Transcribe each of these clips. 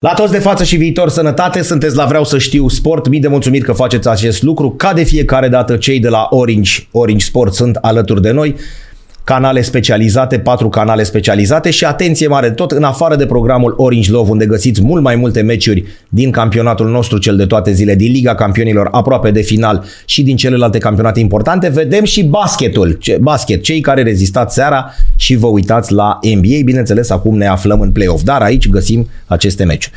La toți de față și viitor sănătate, sunteți la Vreau să știu sport. Mii de mulțumiri că faceți acest lucru. Ca de fiecare dată, cei de la Orange, Orange Sport sunt alături de noi canale specializate, patru canale specializate și atenție mare tot în afară de programul Orange Love unde găsiți mult mai multe meciuri din campionatul nostru cel de toate zile, din Liga Campionilor aproape de final și din celelalte campionate importante, vedem și basketul, basket, cei care rezistați seara și vă uitați la NBA, bineînțeles acum ne aflăm în play-off, dar aici găsim aceste meciuri.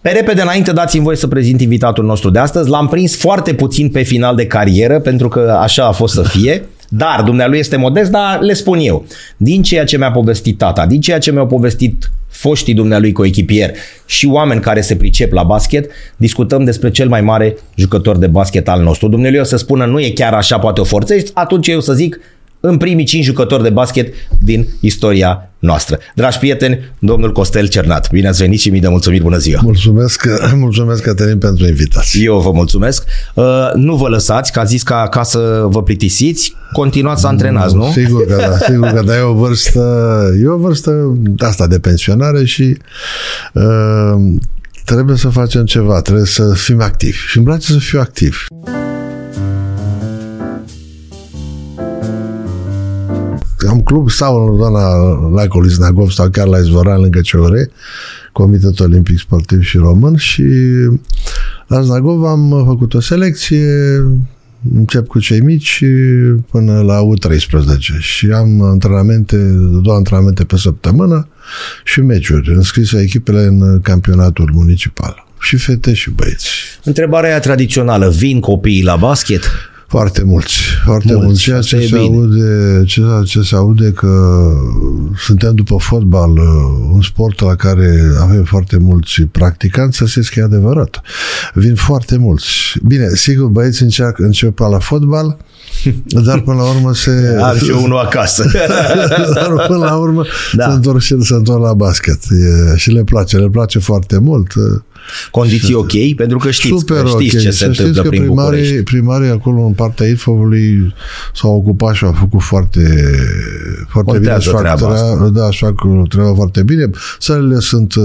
Pe repede înainte dați-mi voi să prezint invitatul nostru de astăzi. L-am prins foarte puțin pe final de carieră pentru că așa a fost să fie. Dar dumnealui este modest, dar le spun eu. Din ceea ce mi-a povestit tata, din ceea ce mi-au povestit foștii dumnealui coechipieri și oameni care se pricep la basket, discutăm despre cel mai mare jucător de basket al nostru. Dumnealui o să spună nu e chiar așa, poate o forțești, atunci eu să zic în primii cinci jucători de basket din istoria noastră. Dragi prieteni, domnul Costel Cernat, bine ați venit și mii de mulțumiri, bună ziua! Mulțumesc, mulțumesc Cătălin, pentru invitație. Eu vă mulțumesc. Uh, nu vă lăsați, că a zis că acasă vă plictisiți, continuați să antrenați, nu? Sigur că da, sigur că da, e o vârstă, e o vârstă asta de pensionare și uh, trebuie să facem ceva, trebuie să fim activi și îmi place să fiu activ. Am club sau în zona lacului Znagov sau chiar la Izvoran lângă CEOR, Comitetul Olimpic Sportiv și Român și la Znagov am făcut o selecție încep cu cei mici până la U13 și am antrenamente, două antrenamente pe săptămână și meciuri înscrise echipele în campionatul municipal. Și fete și băieți. Întrebarea aia tradițională, vin copiii la basket? Foarte mulți, foarte mulți. mulți. Ceea ce se, aude, ceea ce se aude că suntem după fotbal, uh, un sport la care avem foarte mulți practicanți, să se că e adevărat. Vin foarte mulți. Bine, sigur, băieții încearcă, încep la fotbal, dar până la urmă se... Are și unul acasă. dar până la urmă da. se întorc și se întorc la basket. E, și le place, le place foarte mult. Condiții ok? Pentru că știți, Super că știți okay. ce se întâmplă prin primarii, București. primarii acolo în partea IFOV-ului s-au ocupat și au făcut foarte, foarte bine. Și fac treaba Da, și fac treaba foarte bine. Sălile sunt uh,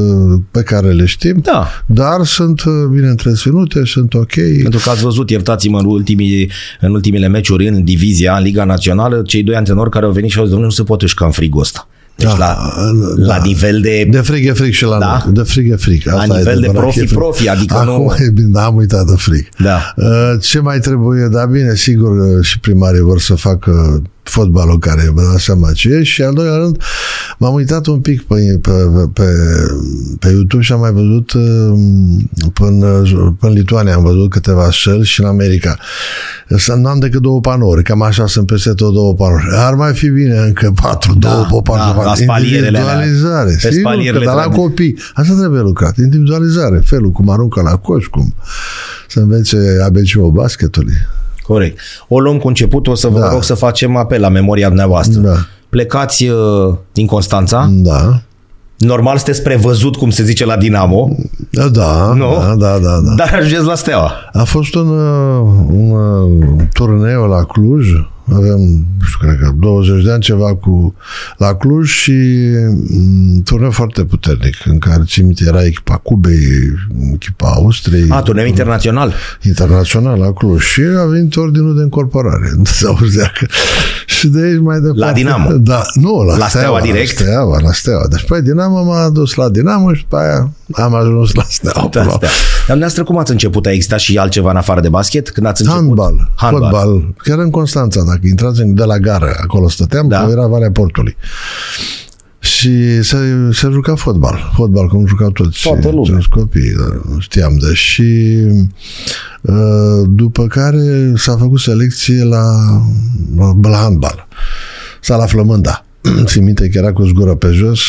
pe care le știm, da. dar sunt uh, bine întreținute, sunt ok. Pentru că ați văzut, iertați-mă, în, ultimii, în ultimile meciuri în divizia, în Liga Națională, cei doi antrenori care au venit și au zis, nu se poate juca în frigul ăsta. Deci da, la, da. la nivel de... De frig e frig și la da? noi. De frig e frig. Asta la nivel de profi-profi, adică Acum, nu... E bine, am uitat de frig. Da. Uh, ce mai trebuie? Da, bine, sigur și primarii vor să facă fotbalul care vă dați seama ce e și al doilea rând m-am uitat un pic pe, pe, pe, pe YouTube și am mai văzut um, până, până în Lituania am văzut câteva șări și în America. Nu am decât două panouri, cam așa sunt peste tot două panouri. Ar mai fi bine încă patru, da, două panouri. Da, la individualizare. Pe sigur, că, dar la copii. Asta trebuie lucrat. Individualizare. Felul cum aruncă la coș, cum să învețe ABC-ul basketului. Corect. O luăm cu început, o să vă da. rog să facem apel la memoria dumneavoastră. Da. Plecați uh, din Constanța. Da. Normal sunteți prevăzut, cum se zice, la Dinamo. Da, da, nu? da, da, da, da. Dar ajungeți la Steaua. A fost un, uh, un, un uh, turneu la Cluj, aveam, nu știu, cred că 20 de ani ceva cu la Cluj și m, turneu foarte puternic, în care, țin minte, era echipa Cubei, echipa Austriei. A, turneu internațional. Internațional la Cluj. Și a venit ordinul de încorporare. Nu se auzea că... Și de aici mai departe... La Dinamo. Da, nu, la, la Steaua, Steaua direct. La Steaua, la Steaua. Deci pe Dinamo m-a dus la Dinamo și pe aia am ajuns la Steaua. Da, Dar dumneavoastră cum ați început? A existat și altceva în afară de basket? Când ați început? Handbal. Handbal. Fotbal. Chiar în Constanța, dacă intrați de la gară, acolo stăteam, da. că era Valea Portului. Și se, se juca fotbal. Fotbal, cum jucau toți. Toată lumea. Toți copii, da, știam de. Și uh, după care s-a făcut selecție la, la handbal. S-a la Flămânda. Țin minte că era cu zgură pe jos,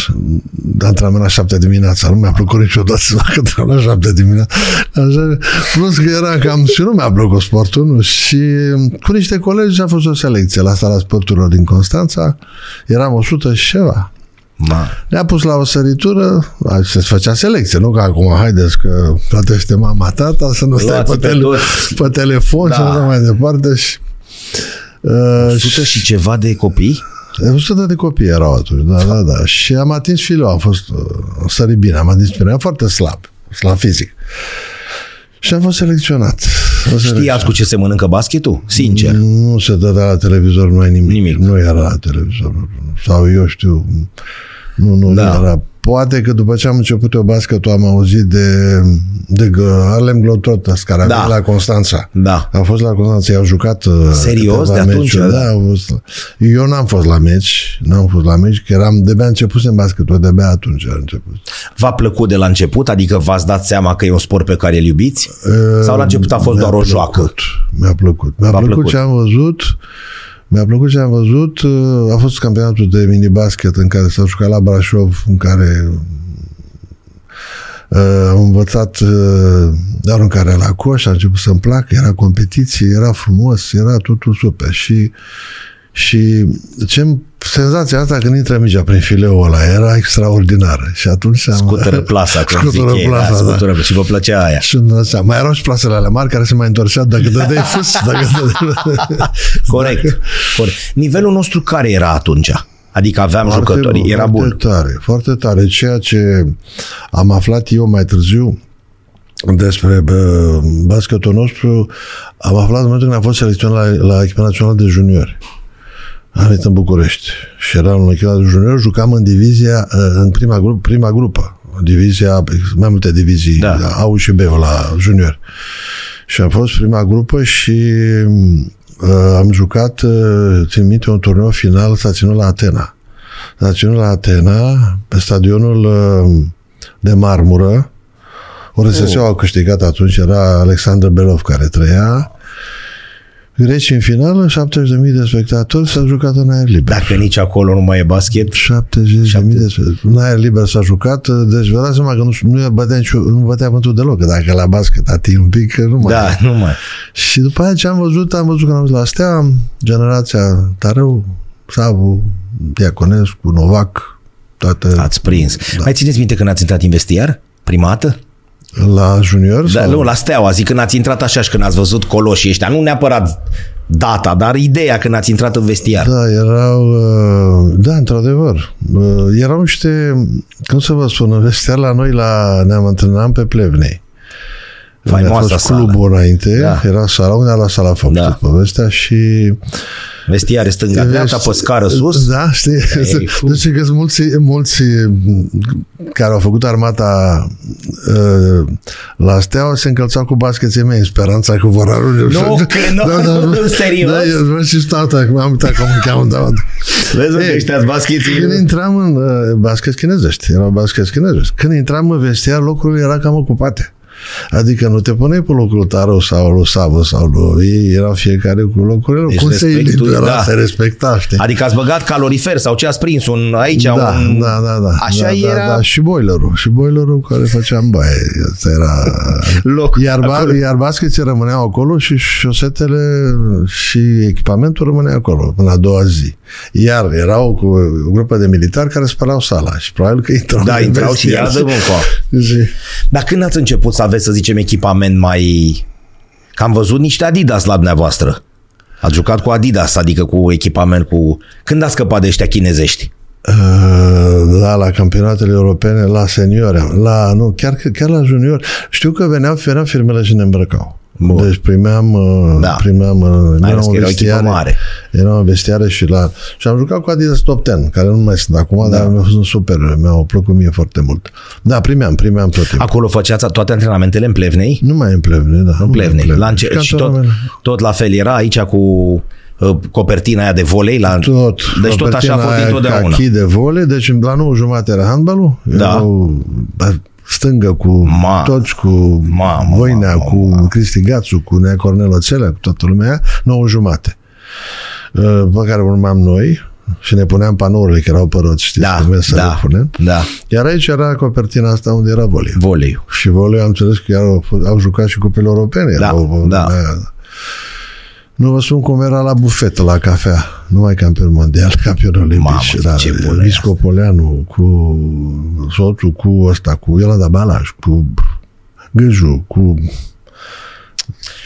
antrenament la șapte dimineața. Nu mi-a plăcut niciodată să fac antrenament la șapte dimineața. Așa, plus că era cam și nu mi-a plăcut sportul. Nu? Și cu niște colegi a fost o selecție la sala sporturilor din Constanța. Eram 100 și ceva. Ma. Ne-a pus la o săritură, se făcea selecție, nu că acum haideți că plătește mama, tata, să nu stai pe, tele, pe telefon da. și așa mai departe. Și, uh, 100 și ceva de copii? 100 de copii erau atunci, da, da, da. Și am atins filul, am fost uh, sărit bine, am atins bine, am foarte slab. la fizic. Și am fost selecționat. Știați cu ce se mănâncă basketul? Sincer. Nu se dădea la televizor, nu ai nimic. Nimic. Nu era la televizor. Sau eu știu, nu, nu Da. era. Poate că după ce am început eu basketul am auzit de, de G- Harlem Globetrotters, care a Da. venit la Constanța. Da. Am fost la Constanța, i-au jucat uh, Serios? câteva De atunci, meciuri. da? Da, au fost, eu n-am fost la meci, n-am fost la meci, că eram, de-abia începusem basketul, de-abia atunci a început. V-a plăcut de la început? Adică v-ați dat seama că e un sport pe care îl iubiți? Sau la început a fost Mi-a doar o plăcut, joacă? Mi-a plăcut. Mi-a V-a plăcut, plăcut. ce am văzut. Mi-a plăcut ce am văzut. Uh, A fost campionatul de mini-basket în care s-a jucat la Brașov, în care uh, am învățat uh, aruncarea la coș, a început să-mi placă, era competiție, era frumos, era totul super. Și, și ce senzația asta când intră mingea prin fileul ăla era extraordinară. Și atunci am... Scutură plasa, cum zic Scutură ei, plasa, da, da. scutură, și vă plăcea aia. Și îmi dau seama, mai erau și plasele alea mari care se mai întorceau dacă dădeai fus. Dacă dădeai... Corect, corect. Nivelul nostru care era atunci? Adică aveam jucători, bun, era foarte bun. tare, foarte tare. Ceea ce am aflat eu mai târziu despre bă, basketul nostru, am aflat în momentul când am fost selecționat la, la echipa națională de juniori. Am venit în București și eram în echipa de juniori, jucam în divizia, uh, în prima, grup, prima grupă, divizia, mai multe divizii, Da. A și B la juniori. Și am fost prima grupă și uh, am jucat, uh, țin minte, un turneu final s-a ținut la Atena. S-a ținut la Atena, pe stadionul uh, de marmură. ORSS-ul Oh. au câștigat atunci, era Alexandru Belov care trăia. Greci în finală, 70.000 de spectatori, s-a jucat în aer liber. Dacă nici acolo nu mai e basket, 70.000 de spectatori. În aer liber s-a jucat, deci vă dați seama că nu, nu, bătea, nicio, nu bătea vântul deloc, că dacă la basket ating un pic, că nu mai da, nu mai. și după aia ce am văzut, am văzut că am văzut la Stea, generația Tarău, Savu, Diaconescu, Novac, toate Ați prins. Da. Mai țineți minte când ați intrat în vestiar? Prima dată? La junior. Da, sau? nu, la Steaua, zic când ați intrat așa și când ați văzut coloșii ăștia, nu neapărat data, dar ideea când ați intrat în vestiar. Da, erau, uh, da, într-adevăr, uh, erau niște, cum să vă spun, în vestiar la noi la, ne-am antrenat pe Plevnei. Unde a Faimoasa fost sală. clubul înainte, Da. era sala, unde a luat sala Fox, Da. da. povestea și Vestiare stânga-dreapta, pe scară sus. Da, știi? Ei, fu. Deci că sunt mulți, mulți care au făcut armata uh, la Steaua se încălțau cu bascheții mei în speranța că vor arunce. Nu, că nu, serios? Da, eu vreau și tata, că m-am uitat cum îmi cheamă, da. Vezi unde Ei, ăștia baskeții? Când intram în uh, basket chinezești, erau basket chinezești. Când intram în vestiar, locurile era cam ocupate. Adică nu te puneai pe locul Tarău sau lui Savă sau lui ei, erau fiecare cu locurile lor. Deci Cum se respectul, elibera, da. se respecta, știi? Adică ați băgat calorifer sau ce ați prins un, aici da, un... da, da, da. Așa da, era Da, da, și boilerul. Și boilerul care făceam baie. Asta era... loc. Iar, ba, acolo. iar baskeții rămâneau acolo și șosetele și echipamentul rămânea acolo până a doua zi. Iar erau cu o grupă de militari care spălau sala și probabil că intrau Da, în intrau și vestiar. iadă mânco. Și- Dar când ați început să aveți, să zicem, echipament mai... Că am văzut niște Adidas la dumneavoastră. Ați jucat cu Adidas, adică cu echipament cu... Când ați scăpat de ăștia chinezești? Uh, Da, la campionatele europene, la seniori, la, nu, chiar, chiar la junior. Știu că veneau, veneau firmele și ne îmbrăcau. Bun. Deci primeam, uh, Da. primeam uh, Mai eram ales în că era o echipă vestiare, mare. Eram în vestiare și la... Și am jucat cu Adidas Top Ten, care nu mai sunt acum, da. dar mi-au fost super, mi-au plăcut mie foarte mult. Da, primeam, primeam tot timpul. Acolo făceați toate antrenamentele în Plevnei? Nu mai în plevne, da. În Plevnei. La înce- Ca și tot, toată lumea. tot la fel era aici cu uh, copertina aia de volei? La... Tot. Deci tot așa a fost Copertina aia dintotdeauna. Cachi de vole, deci la 9 jumate era handbalul. Da. Erau stângă cu Ma. toți, cu Mamă, Voinea, mamă, cu Cristi Gațu, cu Nea Cornel Oțelea, cu toată lumea aia, 9 jumate. Uh, Pe care urmam noi și ne puneam panourile, că erau păroți, știți, Da, cum să da, le punem. da, Iar aici era copertina asta unde era volei. volei. Și volei am înțeles că au, f- au jucat și cupele europene. Da, erau, da. aia. Nu vă spun cum era la bufetă, la cafea. Nu mai campion mondial, campion olimpic. Mamă, Și ce era bun Visco Poleanu, cu soțul, cu ăsta, cu Iolanda Balaj, cu Gâju, cu...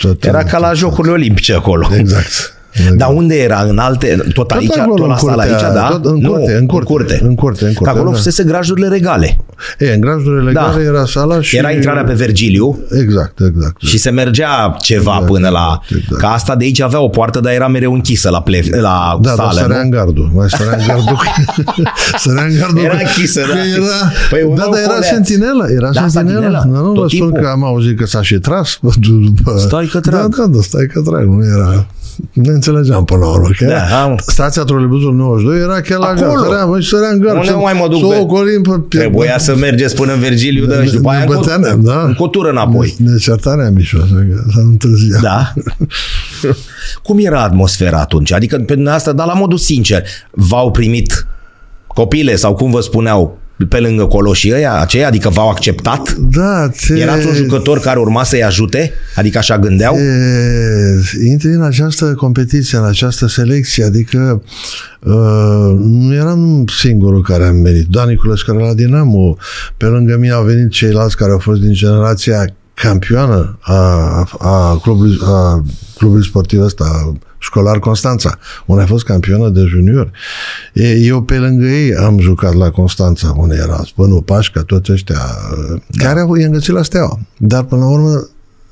tot- Era ca la Jocurile Olimpice acolo. Exact. Dar unde era? În alte... Tot aici? acolo, tot la în sala curtea, aici, da? tot în Nu, curte, în curte, în curte. în curte, în curte, Că acolo da. fusese grajdurile regale. E, în grajdurile Da. legale era sala și... Era intrarea pe Vergiliu Exact, exact. și se mergea ceva Exact, până la... exact, exact. Că asta de aici avea o poartă, dar era mereu închisă la, ple... la Da, dar sală, sărea nu? în gardul. Mai sărea în gardul. sărea în gardul. Era că- închisă, că da. Era, Păi un da, nou dar era coleaț. sentinelă. Era Da, sentinelă. sentinelă. Da, nu Tot vă spun timpul. că am auzit că s-a și tras. După... Stai că trag. Da, da, da, stai că trag. Nu era... Ne înțelegeam până la urmă. Că Da, era, am- stația trolebuzul 92 era chiar la Acolo. gard. Sărea, mă, și sărea în gard. Unde Să- mai mă duc, Să ve- o ocolim pe... Trebuia să mergeți până în Vergiliu dă, și după aia ne în, băteanem, da? în cotură înapoi. Ne, ne certarea mișoș, așa că să nu întârzia. Da. Cum era atmosfera atunci? Adică pe asta, dar la modul sincer, v-au primit copile sau cum vă spuneau pe lângă coloșii ăia, aceia? Adică v-au acceptat? Da, te... Erați un jucător care urma să-i ajute? Adică așa gândeau? E, intri în această competiție, în această selecție, adică uh, nu eram singurul care am venit. Dan Niculescu era la Dinamo, pe lângă mine au venit ceilalți care au fost din generația campioană a, a, clubului, a clubului sportiv ăsta, școlar Constanța, unde a fost campionă de junior. E, eu pe lângă ei am jucat la Constanța, unde era Spănu Pașca, toți ăștia, da. care au îngățit la Steaua. Dar până la urmă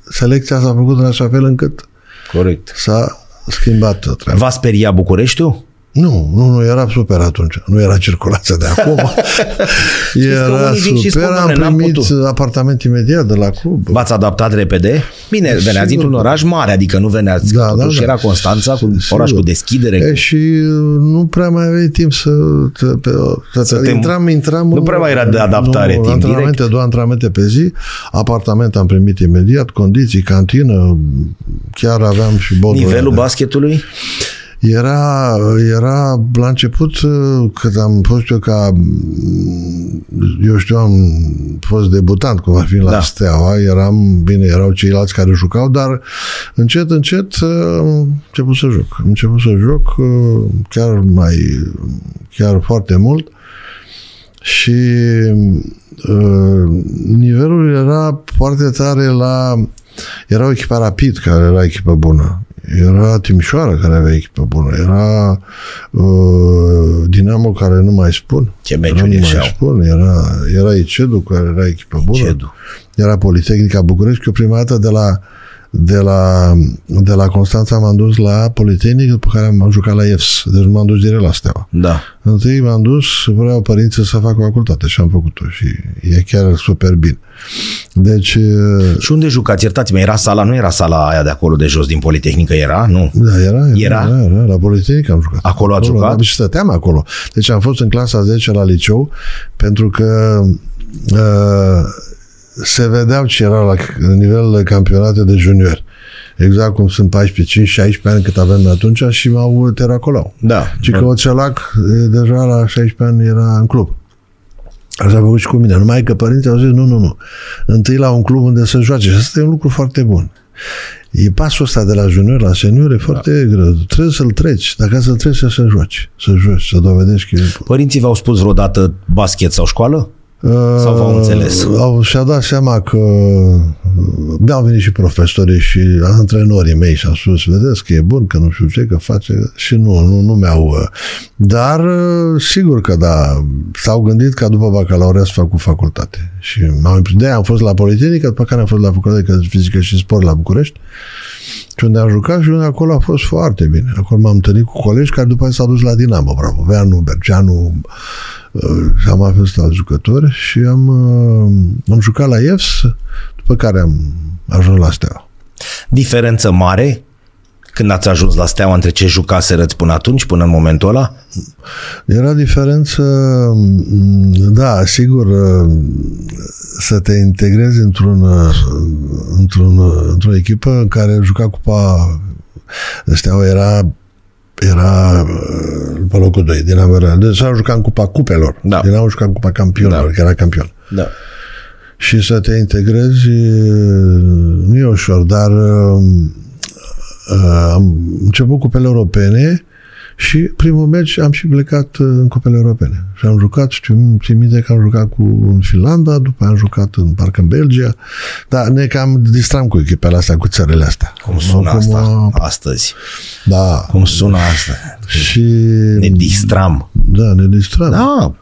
selecția s-a făcut în așa fel încât Corect. s-a schimbat treaba. V-a speriat Bucureștiul? Nu, nu, nu, era super atunci. Nu era circulația de acum. că era unii vin și super. spun, Am "Doamne, n-am primit putut." apartament imediat de la club. V-ați adaptat repede? Bine, veneați Sigur dintr-un că- oraș mare, adică nu veneați, Da, da, da, totuși da. era Constanța, cu Sigur. oraș cu deschidere. E, și uh, nu prea mai aveai timp să, să, pe, să, Să să te- intram, intram Nu prea mai era de adaptare, nu, timp antrenamente, direct. două antrenamente pe zi, apartament am primit imediat, condiții, cantină, chiar aveam și bodul Nivelul de- basketului? Era, era la început, când am fost eu ca, eu știu, am fost debutant, cum ar fi la Da. Steaua, eram, bine, erau ceilalți care jucau, dar încet, încet am început să joc. Am început să joc chiar mai, chiar foarte mult și uh, nivelul era foarte tare la era o echipă rapid care era echipă bună. Era Timișoara care avea echipă bună. Era uh, Dinamo care nu mai spun. Ce Era, meciuri nu mai ieșeau. spun. Era, era Icedu care era echipă bună. Cedu. Era Politehnica București. Eu prima dată de la de la, de la Constanța m-am dus la Politehnic, după care am jucat la EFS. Deci nu m-am dus direct la Steaua. Da. Întâi m-am dus, vreau părinții să fac facultate și am făcut-o și e chiar super bine. Deci, Și unde jucați? Iertați-mă, era sala, nu era sala aia de acolo de jos din Politehnică, era? Nu. da, era, era, Era? era, era la Politehnic am jucat. Acolo ați jucat? Da, și stăteam acolo. Deci am fost în clasa 10 la liceu pentru că uh, se vedeau ce era la nivel de campionate de junior. Exact cum sunt 14, 5, 16 ani cât avem atunci și m-au teracolau. Da. Și că Oțelac e, deja la 16 ani era în club. Așa a făcut și cu mine. Numai că părinții au zis, nu, nu, nu. Întâi la un club unde să joace. Și asta e un lucru foarte bun. E pasul ăsta de la junior la senior e foarte da. greu. Trebuie să-l treci. Dacă să-l treci, să joci. Să joci, să dovedești că e... Părinții v-au spus vreodată basket sau școală? Sau v-au înțeles? Uh, Au, și-a dat seama că uh, mi-au venit și profesorii și antrenorii mei și au spus, vedeți că e bun, că nu știu ce, că face și nu, nu, nu mi-au... uh, Dar uh, sigur că da, s-au gândit ca după bacalaureat să fac cu facultate. Și m-am de am fost la Politehnică, după care am fost la facultate de fizică și sport la București și unde am jucat și unde acolo a fost foarte bine. Acolo m-am întâlnit cu colegi care după aceea s-au dus la Dinamo, bravo, Veanu, Bergeanu, uh, și am mai fost alți jucători și am, uh, am jucat la IEFS, după care am ajuns la Steaua. Diferență mare când ați ajuns la Steaua între ce jucaserăți până atunci, până în momentul ăla? Era diferență, mm, da, sigur, uh, să te integrezi într-un, uh, într-un, uh, într-o echipă în care juca cupa Steaua era era uh, pe locul 2, Dinamo era. Deci s-a jucat în cupa cupelor. Da. Dinamo juca în cupa campionilor, Da. că era campion. Da. și să te integrezi nu e ușor, dar uh, am început cupele europene Și primul meci am și plecat uh, în Cupele Europene. Și am jucat, știu, țin minte că am jucat cu în Finlanda, după am jucat în parcă în Belgia, dar ne cam distram cu echipele astea, cu țările astea. Cum sună Acum, asta astăzi? Da. Cum sună asta? Și... Ne distram. Da, ne distram. Da.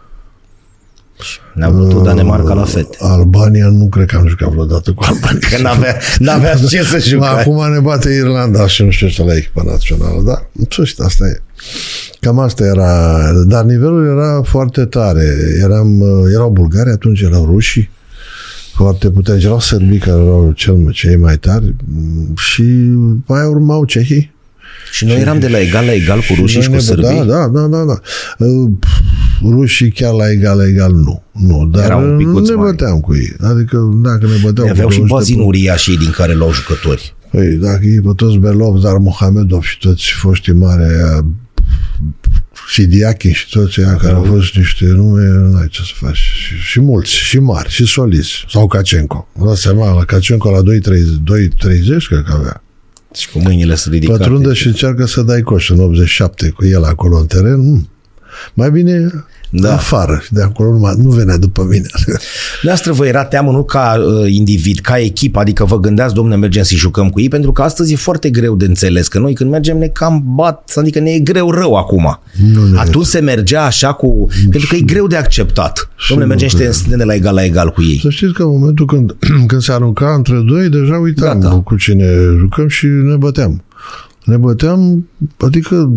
Ne-a bătut Danemarca la fete. Albania nu cred că am jucat vreodată cu Albania. Că n-avea, n-avea ce să jucați. Acum ne bate Irlanda și nu știu ce la echipa națională, da? Nu știu, asta e. Cam asta era, dar nivelul era foarte tare. Eram, erau bulgari, atunci erau rușii, foarte puternici. Erau sărbii care erau cel, cei mai tari și după aia urmau cehii. Și noi eram de la egal la egal cu rușii și Noi cu ne bă- sărbii? Da, da, da, da. da. Uh, Rușii chiar la egal la egal nu. Nu, dar Erau un nu picuț ne mai. băteam cu ei. Adică dacă ne băteau cu Aveau și 200 bazin uriaș ei din care luau jucători. Păi, dacă e pe toți Belov, dar Mohamedov și toți foștii mari aia, și Diachin și toți aia care au fost niște nume, nu ai ce să faci. Și, și mulți, și mari, și soliți. Sau Kacenko. Vă dați seama, la Kacenko la 2,30, 2,30 cred că avea. Și cu mâinile să ridicate. Pătrunde și încearcă să dai coș în 87 cu el acolo în teren. Mm. Mai bine Da. da. afară. Și de acolo nu, mai- nu venea după mine. Noastră vă era teamă nu ca uh, individ, ca echipă, adică vă gândeați, domne, mergem să jucăm cu ei, pentru că astăzi e foarte greu de înțeles, că noi când mergem ne cam bat, adică ne e greu rău acum. Nu ne- Atunci se mergea așa cu... Pentru că e greu de acceptat. Domne, nu mergem și cred. te suntem de la egal la egal cu ei. Să știți că în momentul când, când se arunca între doi, deja uitam Gata. cu cine jucăm și ne băteam. Ne băteam, adică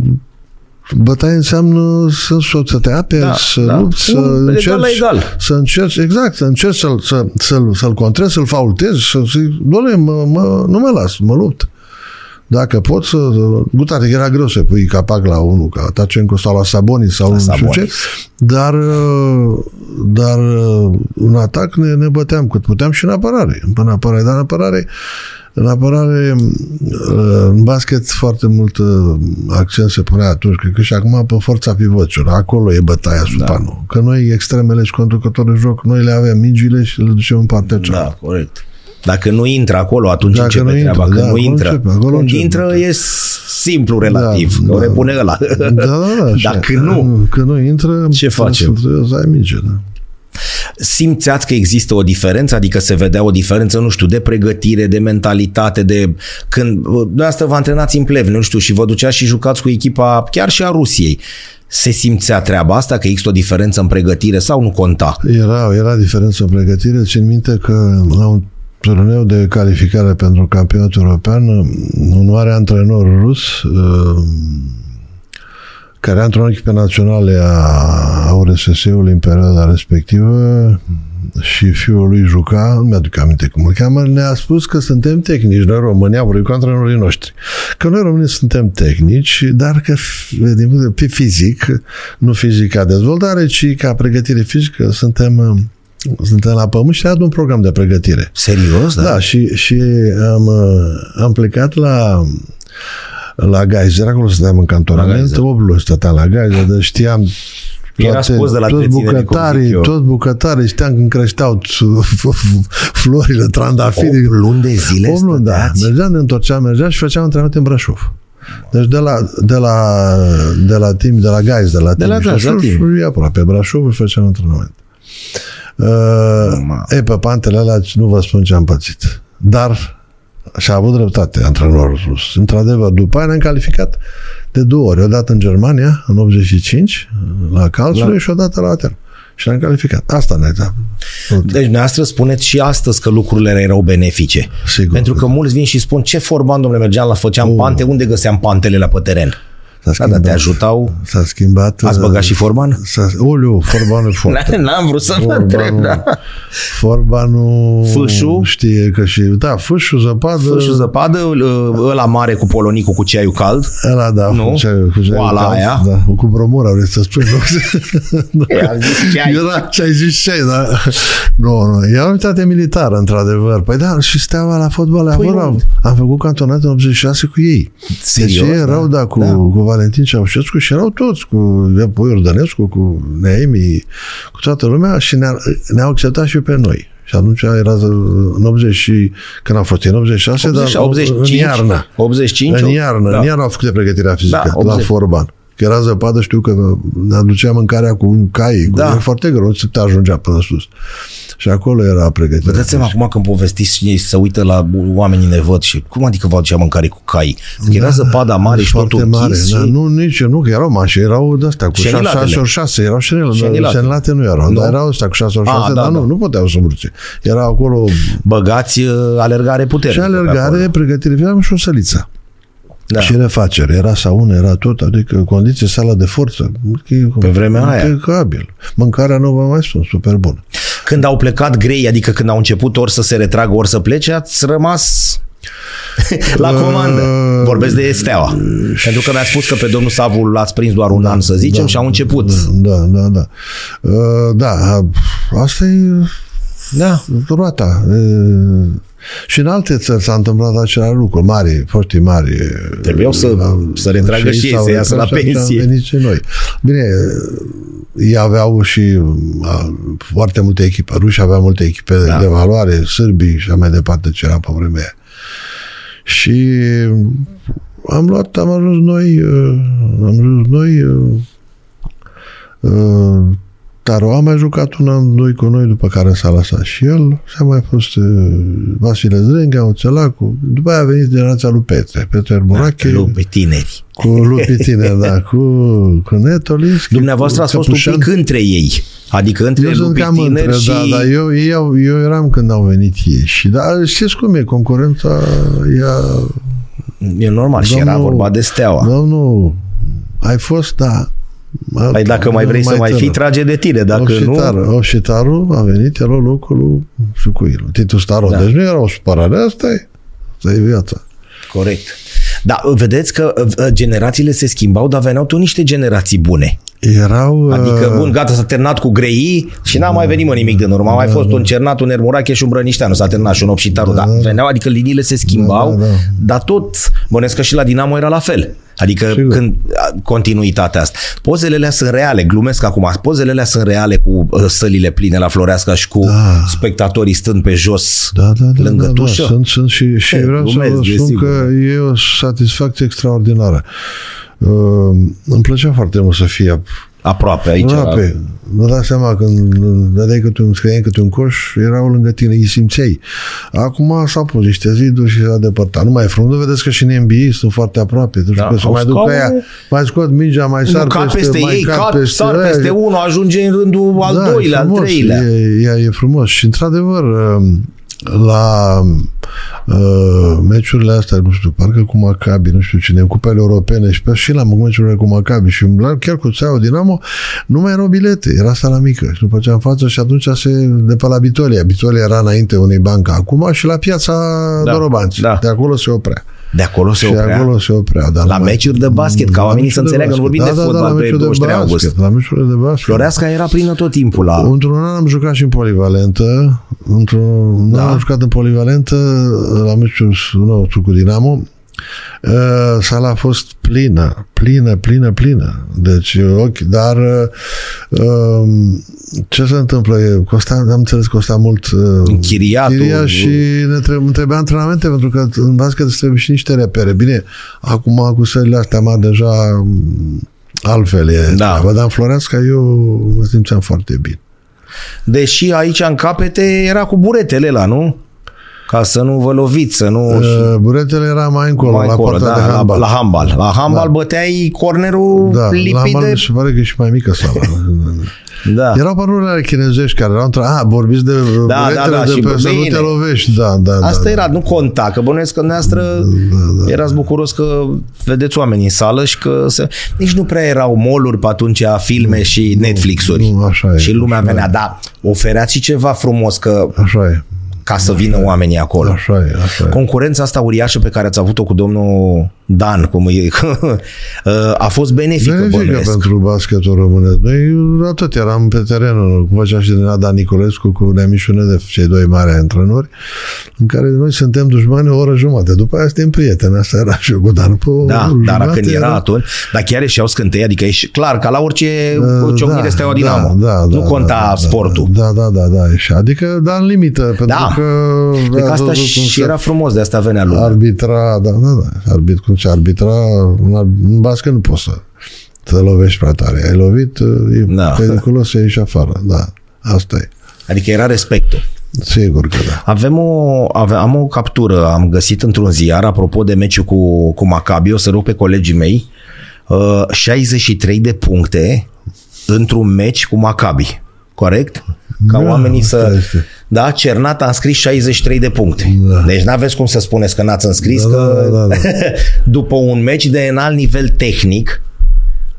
bătaie înseamnă să, să te aperi, Da, să da. lupți, să Un egal încerci, la egal. să încerci, exact, să încerci să-l, să, să-l, să-l contrezi, să-l faultezi, să zic, doamne, mă, mă, nu mă las, mă lupt. Dacă pot să... Gutate, că era greu să pui capac la unul, ca Tacenco sau la Saboni sau La nu știu ce, Sabonis. dar, uh, dar uh, în atac ne, ne băteam cât puteam și în apărare. În apărare, dar în apărare, în apărare, uh, în basket foarte mult uh, accent se punea atunci, cred că și acum pe forța pivoților. Acolo e bătaia supanul. Da. Că noi extremele și conducători de joc, noi le avem mingile și le ducem în partea cealaltă. Da, corect. Dacă nu intră acolo, atunci Dacă începe nu intră, treaba. Când da, nu acolo intră, începe, acolo când începe. intră e simplu relativ, Da, că o da. repune ăla. Da, da, da. așa. Dacă nu, Când nu intră, Ce facem? Trebuie să ai minge, da. Simțeați că există o diferență, adică se vedea o diferență, nu știu, de pregătire, de mentalitate, de când dumneavoastră vă antrenați în plevne, nu știu, și vă duceați și jucați cu echipa chiar și a Rusiei. Se simțea treaba asta, că există o diferență în pregătire sau nu conta? Era, era diferență în pregătire. Țin minte că la un turneu de calificare pentru campionatul european, un mare antrenor rus uh, care a antrenat echipe naționale a URSS-ului în perioada respectivă și fiul lui juca, nu mi-aduc aminte cum îl cheamă, ne-a spus că suntem tehnici, noi români, am vorbit cu antrenorii noștri, că noi românii suntem tehnici, dar că din punct de pe fizic, nu fizic ca dezvoltare, ci ca pregătire fizică, suntem suntem la pământ și a dat un program de pregătire. Serios? Da, și, și am, uh, am plecat la la Geiser, acolo stăteam în La cantonament, Geiser. 8 luni stăteam la Geiser, deci știam Era scos de la toți întreținere, cum zic bucătarii, eu. toți bucătarii, știam când creșteau florile, 8 trandafirii. luni de zile 8 luni, da. stăteați? Mergeam, ne întorceam, mergeam și făceam antrenament în Brașov. Deci de la, de la, de la Tim, de la Gais, de la De Tim, la Gais, la Tim. și aproape Brașov și făceam antrenament. Uh, Ma. e, pe pantele alea nu vă spun ce am pățit. Dar și-a avut dreptate antrenorul rus. Într-adevăr, după aia ne-am calificat de două ori. Odată în Germania, în 85, la Karlsruhe La- și odată la Aten. Și ne-am calificat. Asta ne-a dat. Deci dumneavoastră spuneți și astăzi că lucrurile erau benefice. Sigur. Pentru că mulți vin și spun ce forban, domnule, mergeam la, făceam Oh. pante, unde găseam pantele la pe teren? S-a Da, dar te ajutau. S-a schimbat. Ați uh, băgat și forban? S-a, oleu, forbanul e foarte. N-am vrut să vă întreb, Forbanul, da. forbanul Fâșul? știe că și, da, fâșul, zăpadă, Fâșul zăpadă, ăla mare cu polonicul cu ceaiul cald. ăla, da, Nu? cu ce, cu ce Oala aia? Da, cu bromura, vrei să spui, nu? E, am zis ceai. Era ce ai zis ce da. Nu, nu, era o unitate militară, într-adevăr. Păi da, și steaua la fotbal, Păi păi am, unde? am făcut cantonat în 86 cu ei. Serios? Deci ei erau, da, cu, Da. cu Valentin Ceaușescu și erau toți, cu Pui Ordănescu, cu Neemi, cu toată lumea și ne-a, ne-au acceptat și pe noi. Și atunci era în 80 și, când am fost în 86, 80, dar 85, în iarnă. 85, În iarnă, da. în iarnă au făcut de pregătirea fizică Da, la 80. Forban. Că era zăpadă, știu că ne aducea mâncarea cu cai. Da. Cu, e foarte greu să te ajungea până sus. Și acolo era pregătirea. Vă dați seama acum când povestiți și ei să uită la oamenii nevăd și cum adică vă aducea mâncare cu cai? Că era zăpada mare și foarte totul mare. închis și... Da, nu, nici nu, că erau mașini, erau de-astea cu Șenilatele. 6 ori 6, erau șenile, Șenilate. șenilate nu erau, Nu? dar erau ăstea cu 6 ori 6, Ah, da, dar nu, da. nu puteau să murce. Era acolo Băgați uh, alergare și puternică. pe alergare, acolo. pregătire, aveam și o săliță. Da. Și refacere, era saună, era tot, adică condiții, sala de forță. Pe vremea aia. Impecabil. Mâncarea nu vă mai spun, super bună. Când au plecat grei, adică când au început ori să se retragă, ori să plece, ați rămas la comandă. Uh, Vorbesc de Steaua. Pentru că mi-ați spus că pe domnul Savu l-ați prins doar un an, să zicem, și au început. Da, da, da. Uh, Da, asta e Da. roata. Uh, Și în alte țări s-a întâmplat același lucru. Mari, foștii mari. Trebuiau să- să retragă și ei, s-au să iasă la retras și atunci pensie. Am venit și noi. Bine, ei aveau și a, foarte multe echipe. Rușii aveau multe echipe Da. da. de valoare, sârbii și așa mai departe ce era pe vremea aia. Și am luat, am ajuns noi, uh, am ajuns noi uh, uh, Taro a mai jucat un an, doi cu noi, după care s-a lăsat și el. Și a mai fost uh, Vasile Zrenga, Oțelacu. După aia a venit generația lui Petre. Petre Murache. Lupi tineri. Cu Lupi Tine, da, cu, cu Netolis. Dumneavoastră ați fost un pic între ei. Adică între eu sunt lupi cam tineri între, și... da, da, eu, eu, eu eram când au venit ei. Și da, știți cum e, concurența ea... E normal și era Domnul- vorba de Steaua. Domnul, ai fost, da. Păi dacă mai vrei să mai fii, tânăr. trage de tine. Dacă nu... Obșitarul, Obșitarul a venit, era locul lui Sucuilu, Titu Staron. Da. Da. Deci nu era o supărare, asta e. Asta e viața. Corect. Da, vedeți că uh, generațiile se schimbau, dar veneau tot niște generații bune. Erau... Adică, uh, bun, gata, s-a terminat cu greii și n-a mai venit mă nimic din urmă. A mai fost un Cernat, un Ermurache și un Brănișteanu. S-a terminat și un Opșitaru. Da, veneau, adică liniile se schimbau, Da, da, da. dar tot, bănesc că și la Dinamo era la fel. Adică Sigur. când a, continuitatea asta. Pozele alea sunt reale, glumesc acum. Pozele alea sunt reale cu uh, sălile pline la Floreasca și cu Da. spectatorii stând pe jos Da, da, da, lângă da, da. tușă. Sunt, sunt și, și E, vreau să glumesc, vă spun desigur. că e o satisfacție extraordinară. Uh, îmi plăcea foarte mult să fie Aproape aici. aproape. Vă dați seama când dădeai câte un, scriai câte un coș, erau lângă tine, îi simțeai. Acum s-au pus niște ziduri și s-a depărtat. Nu mai e frumos. Nu vedeți că și în NBA sunt foarte aproape. Deci Da, că să au mai duc scaun- aia, mai scot mingea, mai sar Nu, ca peste, peste mai ei, car ca sar aia. peste unul, ajunge în rândul al Da, e doilea, al frumos, treilea. E, e, e frumos. Și într-adevăr, la uh, meciurile astea, nu știu, parcă cu Maccabi, nu știu cine, în cupele europene și pe și la meciurile cu Maccabi și la, chiar cu Țeau Dinamo, nu mai erau bilete, era sala mică și după ce am față și atunci se, de pe la Bitolia, Bitolia era înainte unei bancă acum și la piața Da, da, Dorobanți, da. de acolo se oprea. De acolo se și oprea. acolo se oprea. Dar La nu mai- meciuri de basket, ca La oamenii să meciuri de înțeleagă, nu basket. vorbim de da, da, fotbal la pe meciuri de 23 august. basket, La meciurile de basket. Floreasca era plină tot timpul la... Într-un an am jucat și în polivalentă. Într-un Da. an am jucat în polivalentă la meciul nostru cu Dinamo. Uh, sala a fost plină, plină, plină, plină. Deci, ok, dar uh, um, ce se întâmplă? E, Costa, am înțeles că costa mult uh, Închiriatul. chiria și ne trebuie, îmi trebuia antrenamente pentru că în basket îți trebuie și niște repere. Bine, acum cu sările astea mari deja um, altfel e Da. treaba, dar în Floreasca eu mă simțeam foarte bine. Deși aici în capete era cu buretele la, nu? Ca să nu vă loviți, să nu... Uh, Buretele era mai încolo, mai la încolo, partea de da, handbal. La, la handbal. La handbal băteai cornerul da, la lipit handbal de... mi se pare că e și mai mică sala. Da. Erau parurile chinezești care erau între... A, vorbiți de Da, buretele da, da, de și pe să nu bine. te lovești. Da, da, Asta da, era, nu conta, că bănuiesc că dumneavoastră da. erați bucuros că vedeți oameni în sală și că se... nici nu prea erau moluri pe atunci, filme și Netflix-uri. nu, așa e, și lumea așa venea, da, ofereați și ceva frumos că, Așa e, ca să vină oamenii acolo. așa e, așa e. Concurența asta uriașă pe care ați avut-o cu domnul Dan, cum e, a fost benefică, Benefică bănuiesc. pentru basketul românesc. Noi atât eram pe terenul, cum făcea și din Ada Nicolescu cu Neamișu Nedef, cei doi mari antrenori, în care noi suntem dușmani o oră jumate. După aia suntem prieteni. Asta era și eu cu Dan. Pe o Da, oră dar jumate când era atunci, dar chiar și au scântei, adică e și- clar, ca la orice Uh, ciocnire da, Steaua da, Dinamo. da, nu da, conta da, sportul. Da, da, da, da. Și adică, da, în limită, pentru Da. că... Cred că ați asta văzut cum și se era frumos, de asta venea lumea. Arbitra, da, da, da. Arbit, cum se arbitra, în, ar- în basket nu poți să te lovești prea tare. Ai lovit, e Da. da. periculos să ieși afară. Da, asta e. Adică era respectul. Sigur că da. Avem o, ave, am o captură, am găsit într-un ziar, apropo de meciul cu, cu Maccabi, o să rog pe colegii mei, uh, 63 de puncte într-un meci cu Maccabi. Corect? Ca Da, oamenii asta să... este. Da, Cernat a înscris 63 de puncte. Da. Deci n-aveți cum să spuneți că n-ați înscris, Da, că da, da, da. după un meci de înalt nivel tehnic,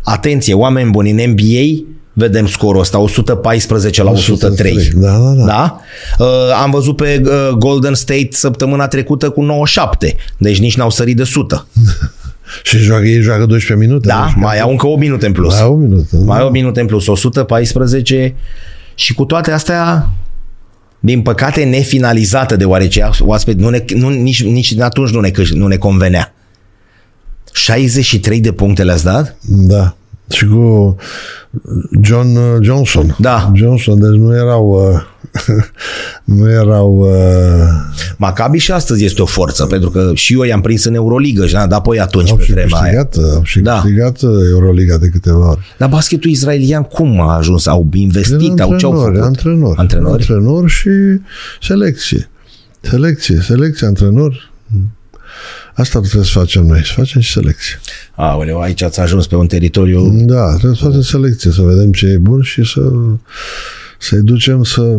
atenție, oameni buni, în NBA vedem scorul ăsta, 114 la 103. 103. Da, da, da. Da? Uh, am văzut pe uh, Golden State săptămâna trecută cu 97, deci nici n-au sărit de 100. Și joacă, ei joacă 12 minute. Da, deci, mai au încă 8 minute în plus. Mai au un minut. Mai au 8 minute în plus, 114 și cu toate astea din păcate nefinalizată deoarece oaspet nu ne, nu, nici, nici de atunci nu ne, câș- nu ne convenea. 63 de puncte le-ați dat? Da. Și cu John uh, Johnson. Da. Johnson, deci nu erau uh, nu erau uh, Maccabi și astăzi este o forță, pentru că și eu i-am prins în Euroligă și n-am dat pe ei atunci au pe și vremea aia. câștigat, au și Da. câștigat uh, Euroliga de câteva ori. Dar basketul israelian cum a ajuns? Au investit? Au ce au antrenori, făcut? antrenori. Antrenori? Antrenori și selecție. Selecție, selecție, antrenori. Asta trebuie să facem noi, să facem și selecție. Aoleu, aici ați ajuns pe un teritoriu... Da, trebuie să facem selecție, să vedem ce e bun și să să-i ducem să...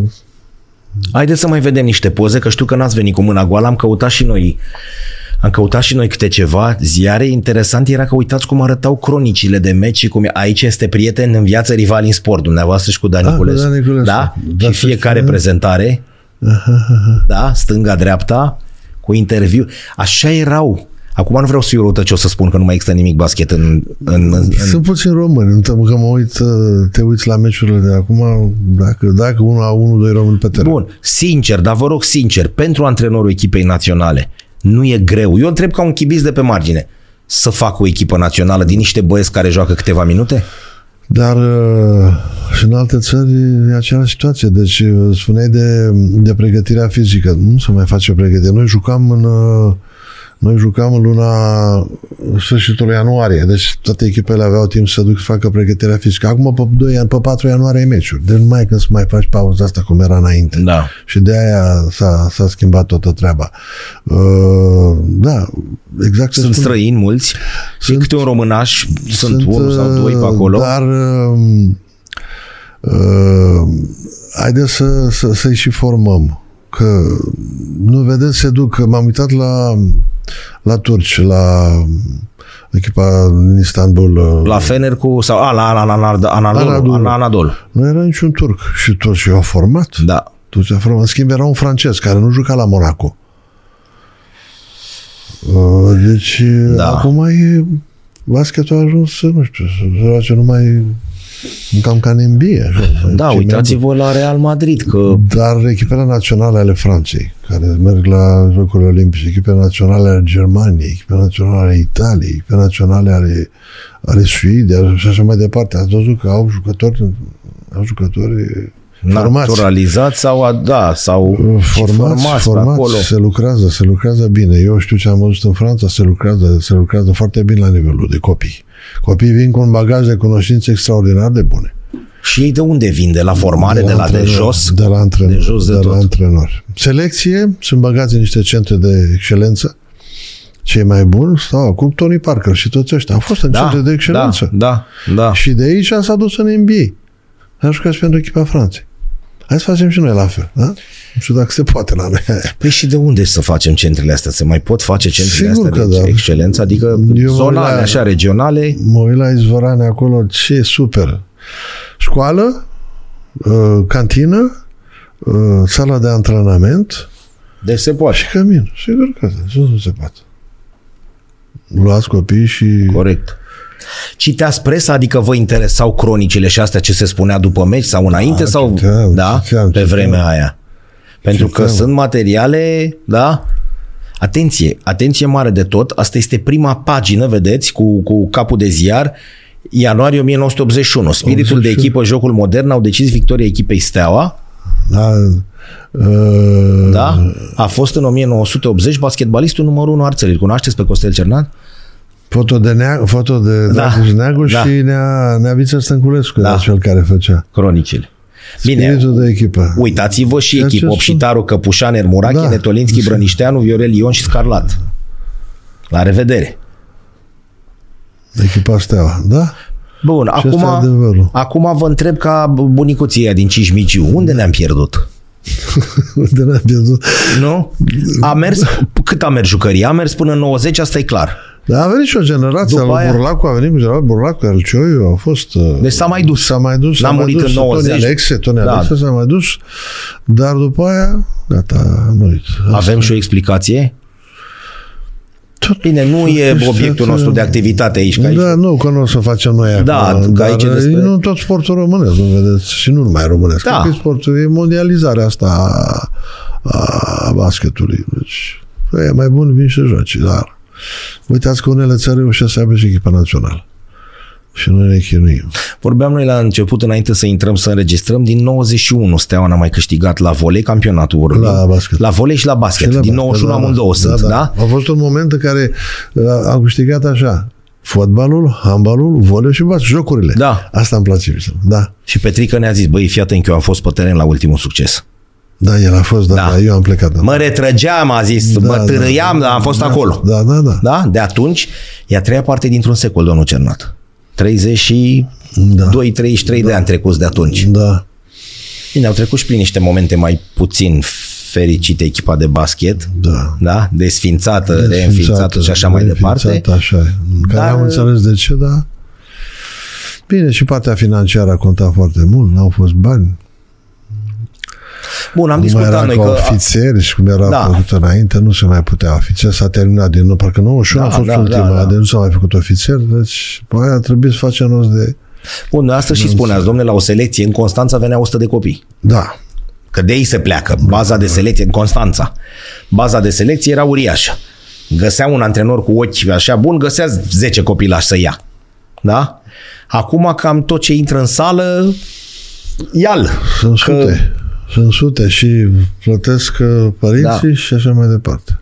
Haideți să mai vedem niște poze, că știu că n-ați venit cu mâna goală, am căutat și noi am căutat și noi câte ceva ziare. Interesant era că uitați cum arătau cronicile de meci și cum e. aici este prieten în viață, rival în sport, dumneavoastră și cu Dan Ah, cu Niculescu. Dan Niculescu. Da? Da, și să fiecare știu. prezentare. Da, stânga-dreapta, cu interviu. Așa erau. Acum nu vreau să fiu răutăcios să spun că nu mai există nimic basket în, în, în, în Sunt puțin români, nu te, că mă uit, uh, te uiți la meciurile de acum, dacă, dacă unul a unul, doi români pe teren. Bun, sincer, dar vă rog sincer, pentru antrenorul echipei naționale, nu e greu. Eu întreb ca un chibiz de pe margine să facă o echipă națională din niște băieți care joacă câteva minute? Dar uh, și în alte țări e aceeași situație. Deci uh, spuneai de, de pregătirea fizică. Nu se mai face pregătire. Noi jucam în uh, noi jucam în luna sfârșitul ianuarie, deci toate echipele aveau timp să duc să facă pregătirea fizică. Acum pe 2 ani, pe 4 ianuarie ai meciuri. Deci nu mai e când să mai faci pauza asta cum era înainte. Da. Și de aia s-a, s-a schimbat toată treaba. Uh, da, exact. ce Sunt spun. străini mulți și Sunt- câte un românaș, sunt, unul sau doi pe uh, acolo. Dar uh, uh, haideți să, să, să-i și formăm. Că nu vedeți, se duc. M-am uitat la, la turci, la echipa din Istanbul. uh, La Fener cu, sau, a, la Anadol, Anadol, Anadolu. Anadol. Nu era niciun turc. Și turcii au format. Da. Turcii au format. În schimb, era un francez care nu juca la Monaco. Uh, Deci, Da. da. acum e basketul a ajuns, să, nu știu, să se joace numai cam ca în NBA. Așa, Da, Ce uitați-vă la Real Madrid, că mai- Dar echipele naționale ale Franței, care merg la Jocurile Olimpice, echipele naționale ale Germaniei, echipele naționale ale Italiei, echipele naționale ale, ale Suediei și așa mai departe. Ați văzut că au jucători, au jucători formați. naturalizați sau, a- da, sau și formați, formați, formați, pe acolo. se lucrează, se lucrează bine. Eu știu ce am văzut în Franța, se lucrează, se lucrează foarte bine la nivelul de copii. Copiii vin cu un bagaj de cunoștințe extraordinar de bune. Și ei de unde vin? De la formare, de la, de, antrenor, jos? De la antrenor. de jos de de tot. la antrenor. Selecție, sunt băgați în niște centre de excelență. Cei mai buni stau acum Tony Parker și toți ăștia. Au fost în Da, centre de da, excelență. da, da. Și de aici s-a dus în NBA. A jucat și pentru echipa Franței. Hai să facem și noi la fel. Da? Nu știu dacă se poate la noi. Păi și de unde să facem centrele astea? Se mai pot face centrele Sigur astea că de da. excelență? Adică Eu mă uit zonale, la- așa, regionale? Mă uit la izvorane acolo, ce e super. Școală, uh, cantină, uh, sala de antrenament Deci se poate. și cămin. Sigur că da, nu se poate. Luați copii și... Corect. Citeați presa, adică vă interesau cronicile și astea ce se spunea după meci sau înainte Da, sau citeam, da, citeam, pe citeam. vremea aia. Pentru că Citeam. sunt materiale, da? Atenție, atenție mare de tot. Asta este prima pagină, vedeți, cu, cu capul de ziar. Ianuarie 1981. Spiritul de 81. echipă, jocul modern au decis victoria echipei Steaua. Da, uh, Da? A fost în 1980 basketbalistul numărul 1 al țării. Îl cunoașteți pe Costel Cernat? Foto de, Nea, foto de Da. Dragoș Neagu Da. și Nea, Nea Viță Stănculescu, Da. era cel care făcea. Cronicile. Bine, Spiritul de echipă. uitați-vă și Ceea ce echipă. sunt- Opșitaru, Căpușan, Ermurache, Da. Netolinski, Brănișteanu, Viorel Ion și Scarlat. La revedere. Echipa Steaua, da? Bun, Și acum, ăsta e adevărul. acum vă întreb ca bunicuții ăia din Cismiciu, unde ne-am pierdut? De ne-am pierdut. Nu? A mers, cât a mers jucăria? A mers până în 90, asta e clar. Dar a venit și o generație, După al aia- lui Burlacu, a venit cu general Burlacu, al Cioiu, au fost... uh, Deci s-a mai dus. S-a mai dus. N-a s-a mai murit dus. în 90. Tony Alexe, Tony Da. Alexe s-a mai dus, dar după aia, gata, a murit. Avem și o explicație? Tot- Bine, nu e Deci, obiectul tot- nostru de activitate aici. Că aici Da, nu, că nu o să facem noi acum. Da, că dar aici e despre- nu tot sportul românesc, nu vedeți, și nu numai românesc. Da. Da. Că sportul e mondializarea asta a, a basketului. Deci, e mai bun, vin și joci, dar uitați că unele țări reușesc să aibă și echipa națională. Și noi ne chinuim. Vorbeam noi la început, înainte să intrăm să înregistrăm, din 91 Steaua n-a mai câștigat la volei campionatul urmei. La basket. La volei și la basket. Și la din basket, 91 amândouă sunt, da? A fost un moment în care uh, am câștigat așa, fotbalul, handbalul, volei și basket, jocurile. Da. Asta îmi place. mie. Da. Și Petrică ne-a zis, băi, fii atent că eu am fost pe teren la ultimul succes. Da, el a fost, da, Da. da. eu am plecat. Da. Mă retrăgeam, a zis, Da, mă da, târâiam, dar am fost da, acolo. Da, da, da. Da? De atunci, e a treia parte dintr-un secol, domnul Cernat. 32, Da. 33 de ani trecuți de atunci. Da. Bine, au trecut și prin niște momente mai puțin fericite echipa de basket, Da. da? Desfințată, reînființată și așa mai departe. Reînființată, Așa e. Care Dar- am înțeles de ce, dar Bine, și partea financiară a contat foarte mult, n-au fost bani. Bun, am Nu mai discutat era noi ca că... ofițeri și cum era Da. da. făcut înainte, nu se mai putea ofițer, s-a terminat din nou, parcă 91 Da, a fost da, ultima, da, da. de nu s-a mai făcut ofițer, deci pe aia trebuie să facem rost de... Bun, asta și spuneați, domnule, la o selecție în Constanța venea 100 de copii. Da, Că de ei se pleacă. Baza de selecție în Constanța. Baza de selecție era uriașă. Găsea un antrenor cu ochi așa bun, găsea 10 copilași să ia. Da? Acum cam tot ce intră în sală, ia-l. sunt Că- sute. Sunt sute și plătesc uh, părinții Da. și așa mai departe.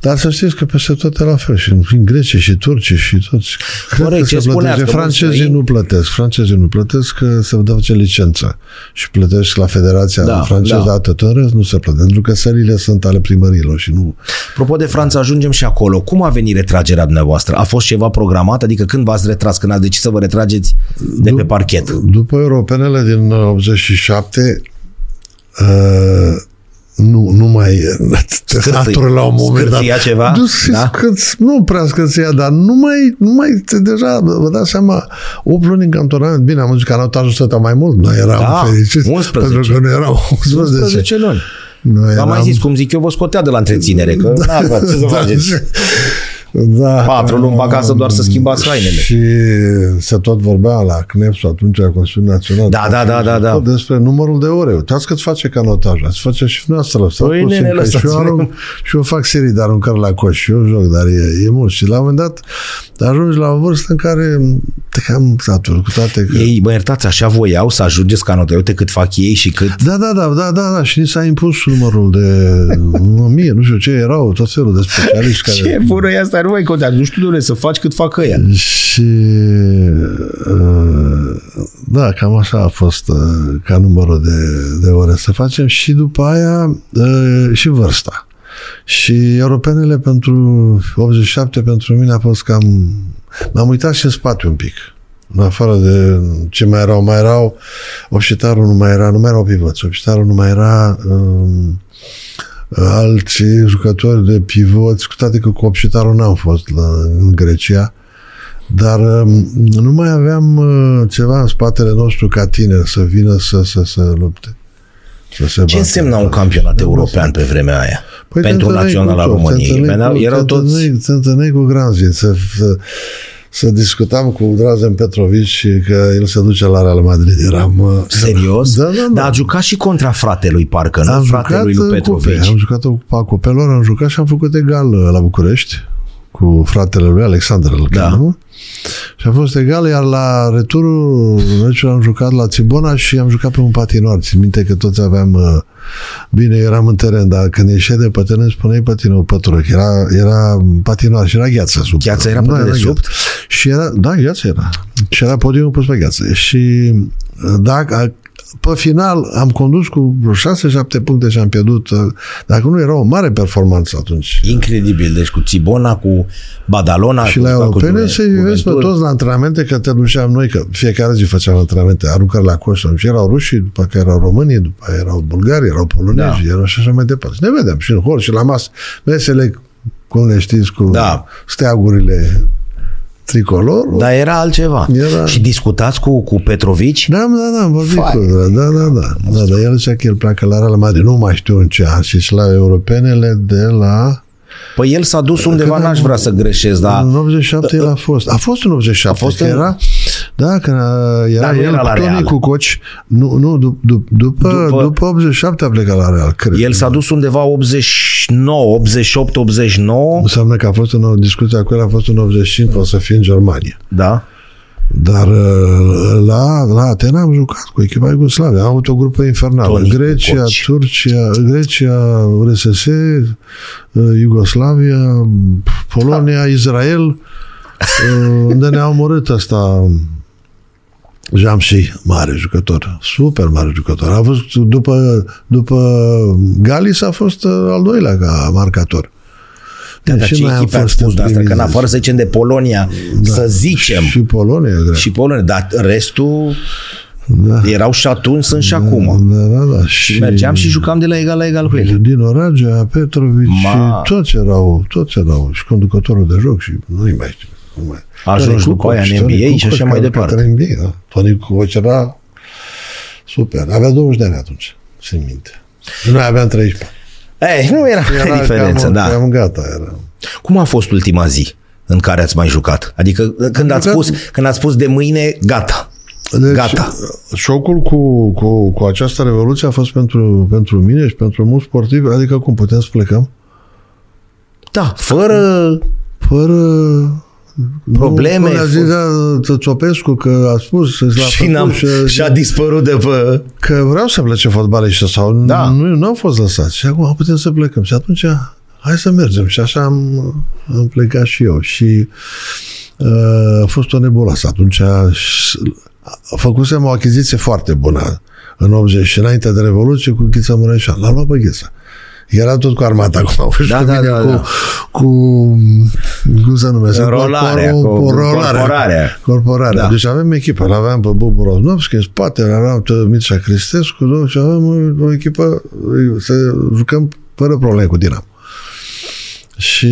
Dar să știți că peste tot e la fel. Și în Grecie și turci și toți. Cred Corect, că ce se spuneați, plătește. că mulți Francezii străini- nu plătesc. Francezii nu plătesc că se dă ce licență. Și plătești la Federația Da, da, franceză, da. da. atât. În rest nu se plătește. Pentru că sălile sunt ale primărilor și nu... Apropo de Franța, ajungem și acolo. Cum a venit retragerea dumneavoastră? A fost ceva programat? Adică când v-ați retras, când ați decis să vă retrageți de pe parchet? După europenele din 87, uh, nu, nu mai teatru la un moment dat. Scârțâia ceva? Nu, Da? da? scârț, nu prea scârția, dar nu mai, nu mai deja, vă dați seama, 8 luni în cantonament, bine, am zis că anotajul stătea mai mult, noi eram Da, fericiți, 11. pentru că nu erau 11. 11 luni. Noi V-am mai eram- zis, cum zic eu, vă scotea de la întreținere, că da, ce să faceți? Da. Patru luni pe acasă doar să schimbați hainele. Și se tot vorbea la CNEPS atunci, la Consiliul Național. Da, da, da, da, da. Tot despre numărul de ore. Uitați cât face canotaj. Ați face și noastră. Stați Păi, puțin, nene, că și, eu lăsați-ne. arunc, și eu fac serii de aruncări la coș și eu joc, dar e, e mult. Și la un moment dat ajungi la o vârstă în care te cam satur cu toate că... Ei, mă iertați, așa voiau să ajungeți ca notă. Uite cât fac ei și cât... Da, da, da, da, da, da, și ni s-a impus numărul de o mie, nu știu ce, erau tot felul de specialiști care... Ce bună e asta? Nu mai contează. Nu știu, domnule, să faci cât fac ăia. Și uh, da, cam așa a fost uh, ca numărul de, de ore să facem și după aia uh, și vârsta. Și europenele pentru 87 pentru mine a fost cam... M-am uitat și în spate un pic. În afară de ce mai erau, mai erau Obșitarul nu mai era, nu mai erau pivoți. Obșitarul nu mai era um, alți jucători de pivoți, cu toate că cu Obșitarul n-am fost la, în Grecia. Dar um, nu mai aveam uh, ceva în spatele nostru ca tineri să vină să, să, să lupte. Să se Ce bată. însemna un campionat european pe vremea aia? Păi te Pentru întâlneai Naționala cu toți, te României. întâlneai Veneau- cu- Erau te toți... întâlneai- Te întâlneai cu Granzi, să, să, să discutam cu Drazen Petrovici și că el se duce la Real Madrid. Eram... uh, Serios? Da, da, da. Dar a jucat și contra fratelui, parcă, nu? Am Fratelui jucat lui uh, cupe. Petrovici. Am jucat o cupa cupelor, am jucat și am făcut egal uh, la București cu fratele lui Alexandru îl Da. cheamă. Și a fost egal, iar la returul meciului am jucat la Țibona și am jucat pe un patinoar. Țin minte că toți aveam uh, bine, eram în teren, dar când ieșeai de pe teren spuneai patinoar pătură, că era, era patinoar și era gheață sub. Gheața era pe Da, dedesubt? gheață. Și era, da, gheață era. Și era podiumul pus pe gheață. Și dacă pe final am condus cu vreo 6-7 puncte și am pierdut. uh, Dacă nu era o mare performanță atunci. Incredibil. Deci cu Țibona, cu Badalona. Și cu, la cu europene Juve- să vezi pe Juventud. toți la antrenamente, că te duceam noi, că fiecare zi făceam antrenamente, aruncări la coș, și erau rușii, după care erau românii, după care erau bulgari, erau polonezi, Da. erau și așa mai departe. Și ne vedem și în hol și la masă. Mesele, cum le știți, cu Da. steagurile tricolor. Dar era altceva. Era- Și discutați cu, cu Petrovici? Da, da, da, am vorbit Fai. cu da, da, da, da, da, dar el zicea că el pleacă la Real Madrid, nu mai știu în ce an, și la europenele de la... Păi el s-a dus undeva, Când- n-aș vrea să greșesc, dar În 87 el a fost. A fost în 87. A fost că în- era, da, când uh, era Dar nu el, era la Toni Real. cu coci. Nu, nu, dup, dup, după, După- după, după 87 a plecat la Real, cred. el s-a dus undeva 89, 88, 89. Înseamnă că a fost în o discuție cu el, a fost în 85, o să fie în Germania. Da. Dar uh, la, la Atena am jucat cu echipa Iugoslavia. Am avut o grupă infernală. Toni Grecia, Kukoc. Turcia, Grecia, RSS, uh, Iugoslavia, Polonia, Israel, uh, unde ne-a omorât asta Jamsi, mare jucător, super mare jucător. A fost după, după Galis a fost uh, al doilea ca marcator. Da, dar Și ce noi am echipe ați fost spus de asta? Că în primiți. afară să zicem de Polonia, să zicem, Și Polonia, da. și Polonia, dar restul da. erau și atunci, sunt și acum. Da, da, da. Și mergeam și jucam de la egal la egal cu ei. Din Oragea, Petrovici, Ma. și toți erau, toți erau, și conducătorul de joc și nu-i mai știu. Nu mai. Ajungi Toni după aia în Kukoc, Toni NBA și Kukoc, așa mai care- departe. care în NBA, da. Toni Kukoc era super. Avea 20 de ani atunci, țin minte. Noi aveam 13. Ei, nu era, Era diferență, cam, da. Cam gata era. Cum a fost ultima zi în care ați mai jucat? Adică când ați, jucat- spus, când ați spus de mâine, gata. Deci, Gata. Șocul cu, cu, cu această revoluție a fost pentru, pentru mine și pentru mulți sportivi, adică cum putem să plecăm? Da, fără... Fără Probleme, Nu, cum a zis fă- da, Tățopescu că a spus să la Și, n-am, și-a dispărut de pe... că vreau să plece fotbaliști sau Da. nu, nu au fost lăsați. Și acum putem să plecăm. Și atunci hai să mergem. Și așa am, am plecat și eu. Și uh, a fost o nebuloasă. Atunci și- făcusem o achiziție foarte bună în 80 și înainte de Revoluție cu Ghița Mureșan. L-am luat pe Ghița. Era tot cu armata acum. Da, da, da, cu, da. cu, cum se numește? Înrolarea, cu, cu- cu, cu rolarea. corporarea. Corporarea. Da. Deci avem echipă. Îl aveam pe Bobu Roznovski, în spate aveam pe Mircea Cristescu nu? și avem o, o echipă să jucăm fără probleme cu Dinamo. Și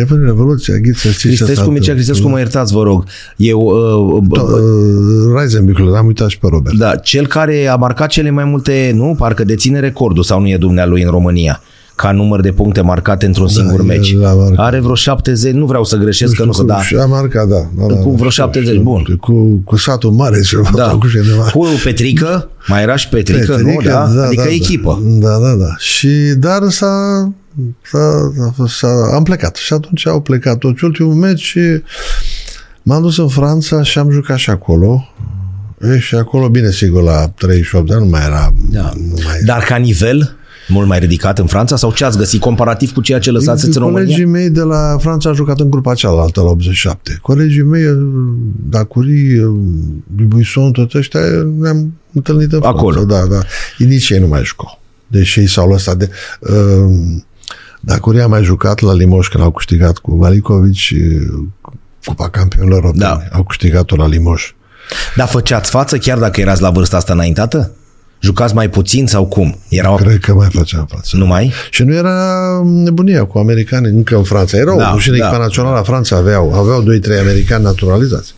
e până Revoluția, Ghiță, știți ce s-a Cristescu, Mircea întâmplat? Cristescu, mă iertați, vă rog. Eu, uh, To- uh, uh, Reisenbüchel, am uitat și pe Robert. da, cel care a marcat cele mai multe, nu? Parcă deține recordul sau nu e dumnealui în România ca număr de puncte marcate într-un singur el meci. l-a marcat. Are vreo 70, nu vreau să greșesc, că nu să cu, da. Și a marcat, da. da, da Cu da, vreo știu, 70, știu. bun. Cu, cu satul mare și Da. cu cineva. Cu Petrică, mai era și Petrică, nu? Petrică, Da? Adică da, echipă. Da, da, da. Și, dar s-a, s-a, a fost- s-a, am plecat. Și atunci au plecat toți. Ultimul meci și m-am dus în Franța și am jucat și acolo. E, și acolo, bine, sigur, la 38 de ani nu mai era... Da. Nu mai Dar ca nivel mult mai ridicat în Franța sau ce ați găsit comparativ cu ceea ce lăsați în România? Colegii mei de la Franța au jucat în grupa cealaltă la 87. Colegii mei, Dacuri, Buisson, toți ăștia, ne-am întâlnit în Franța. Acolo. Da, da. Ei nici ei nu mai jucau. Deși ei s-au lăsat de... Uh, Dacuri a mai jucat la Limoș când au câștigat cu Malicovici uh, Cupa Campionilor Europeni. Da. Au câștigat-o la Limoș. Dar făceați față chiar dacă erați la vârsta asta înaintată? Jucați mai puțin sau cum? Erau Cred că mai făceam față. nu mai? Și nu era nebunia cu americani încă în Franța. Erau Da, da, și în da. echipa națională a Franței aveau, aveau 2-3 americani naturalizați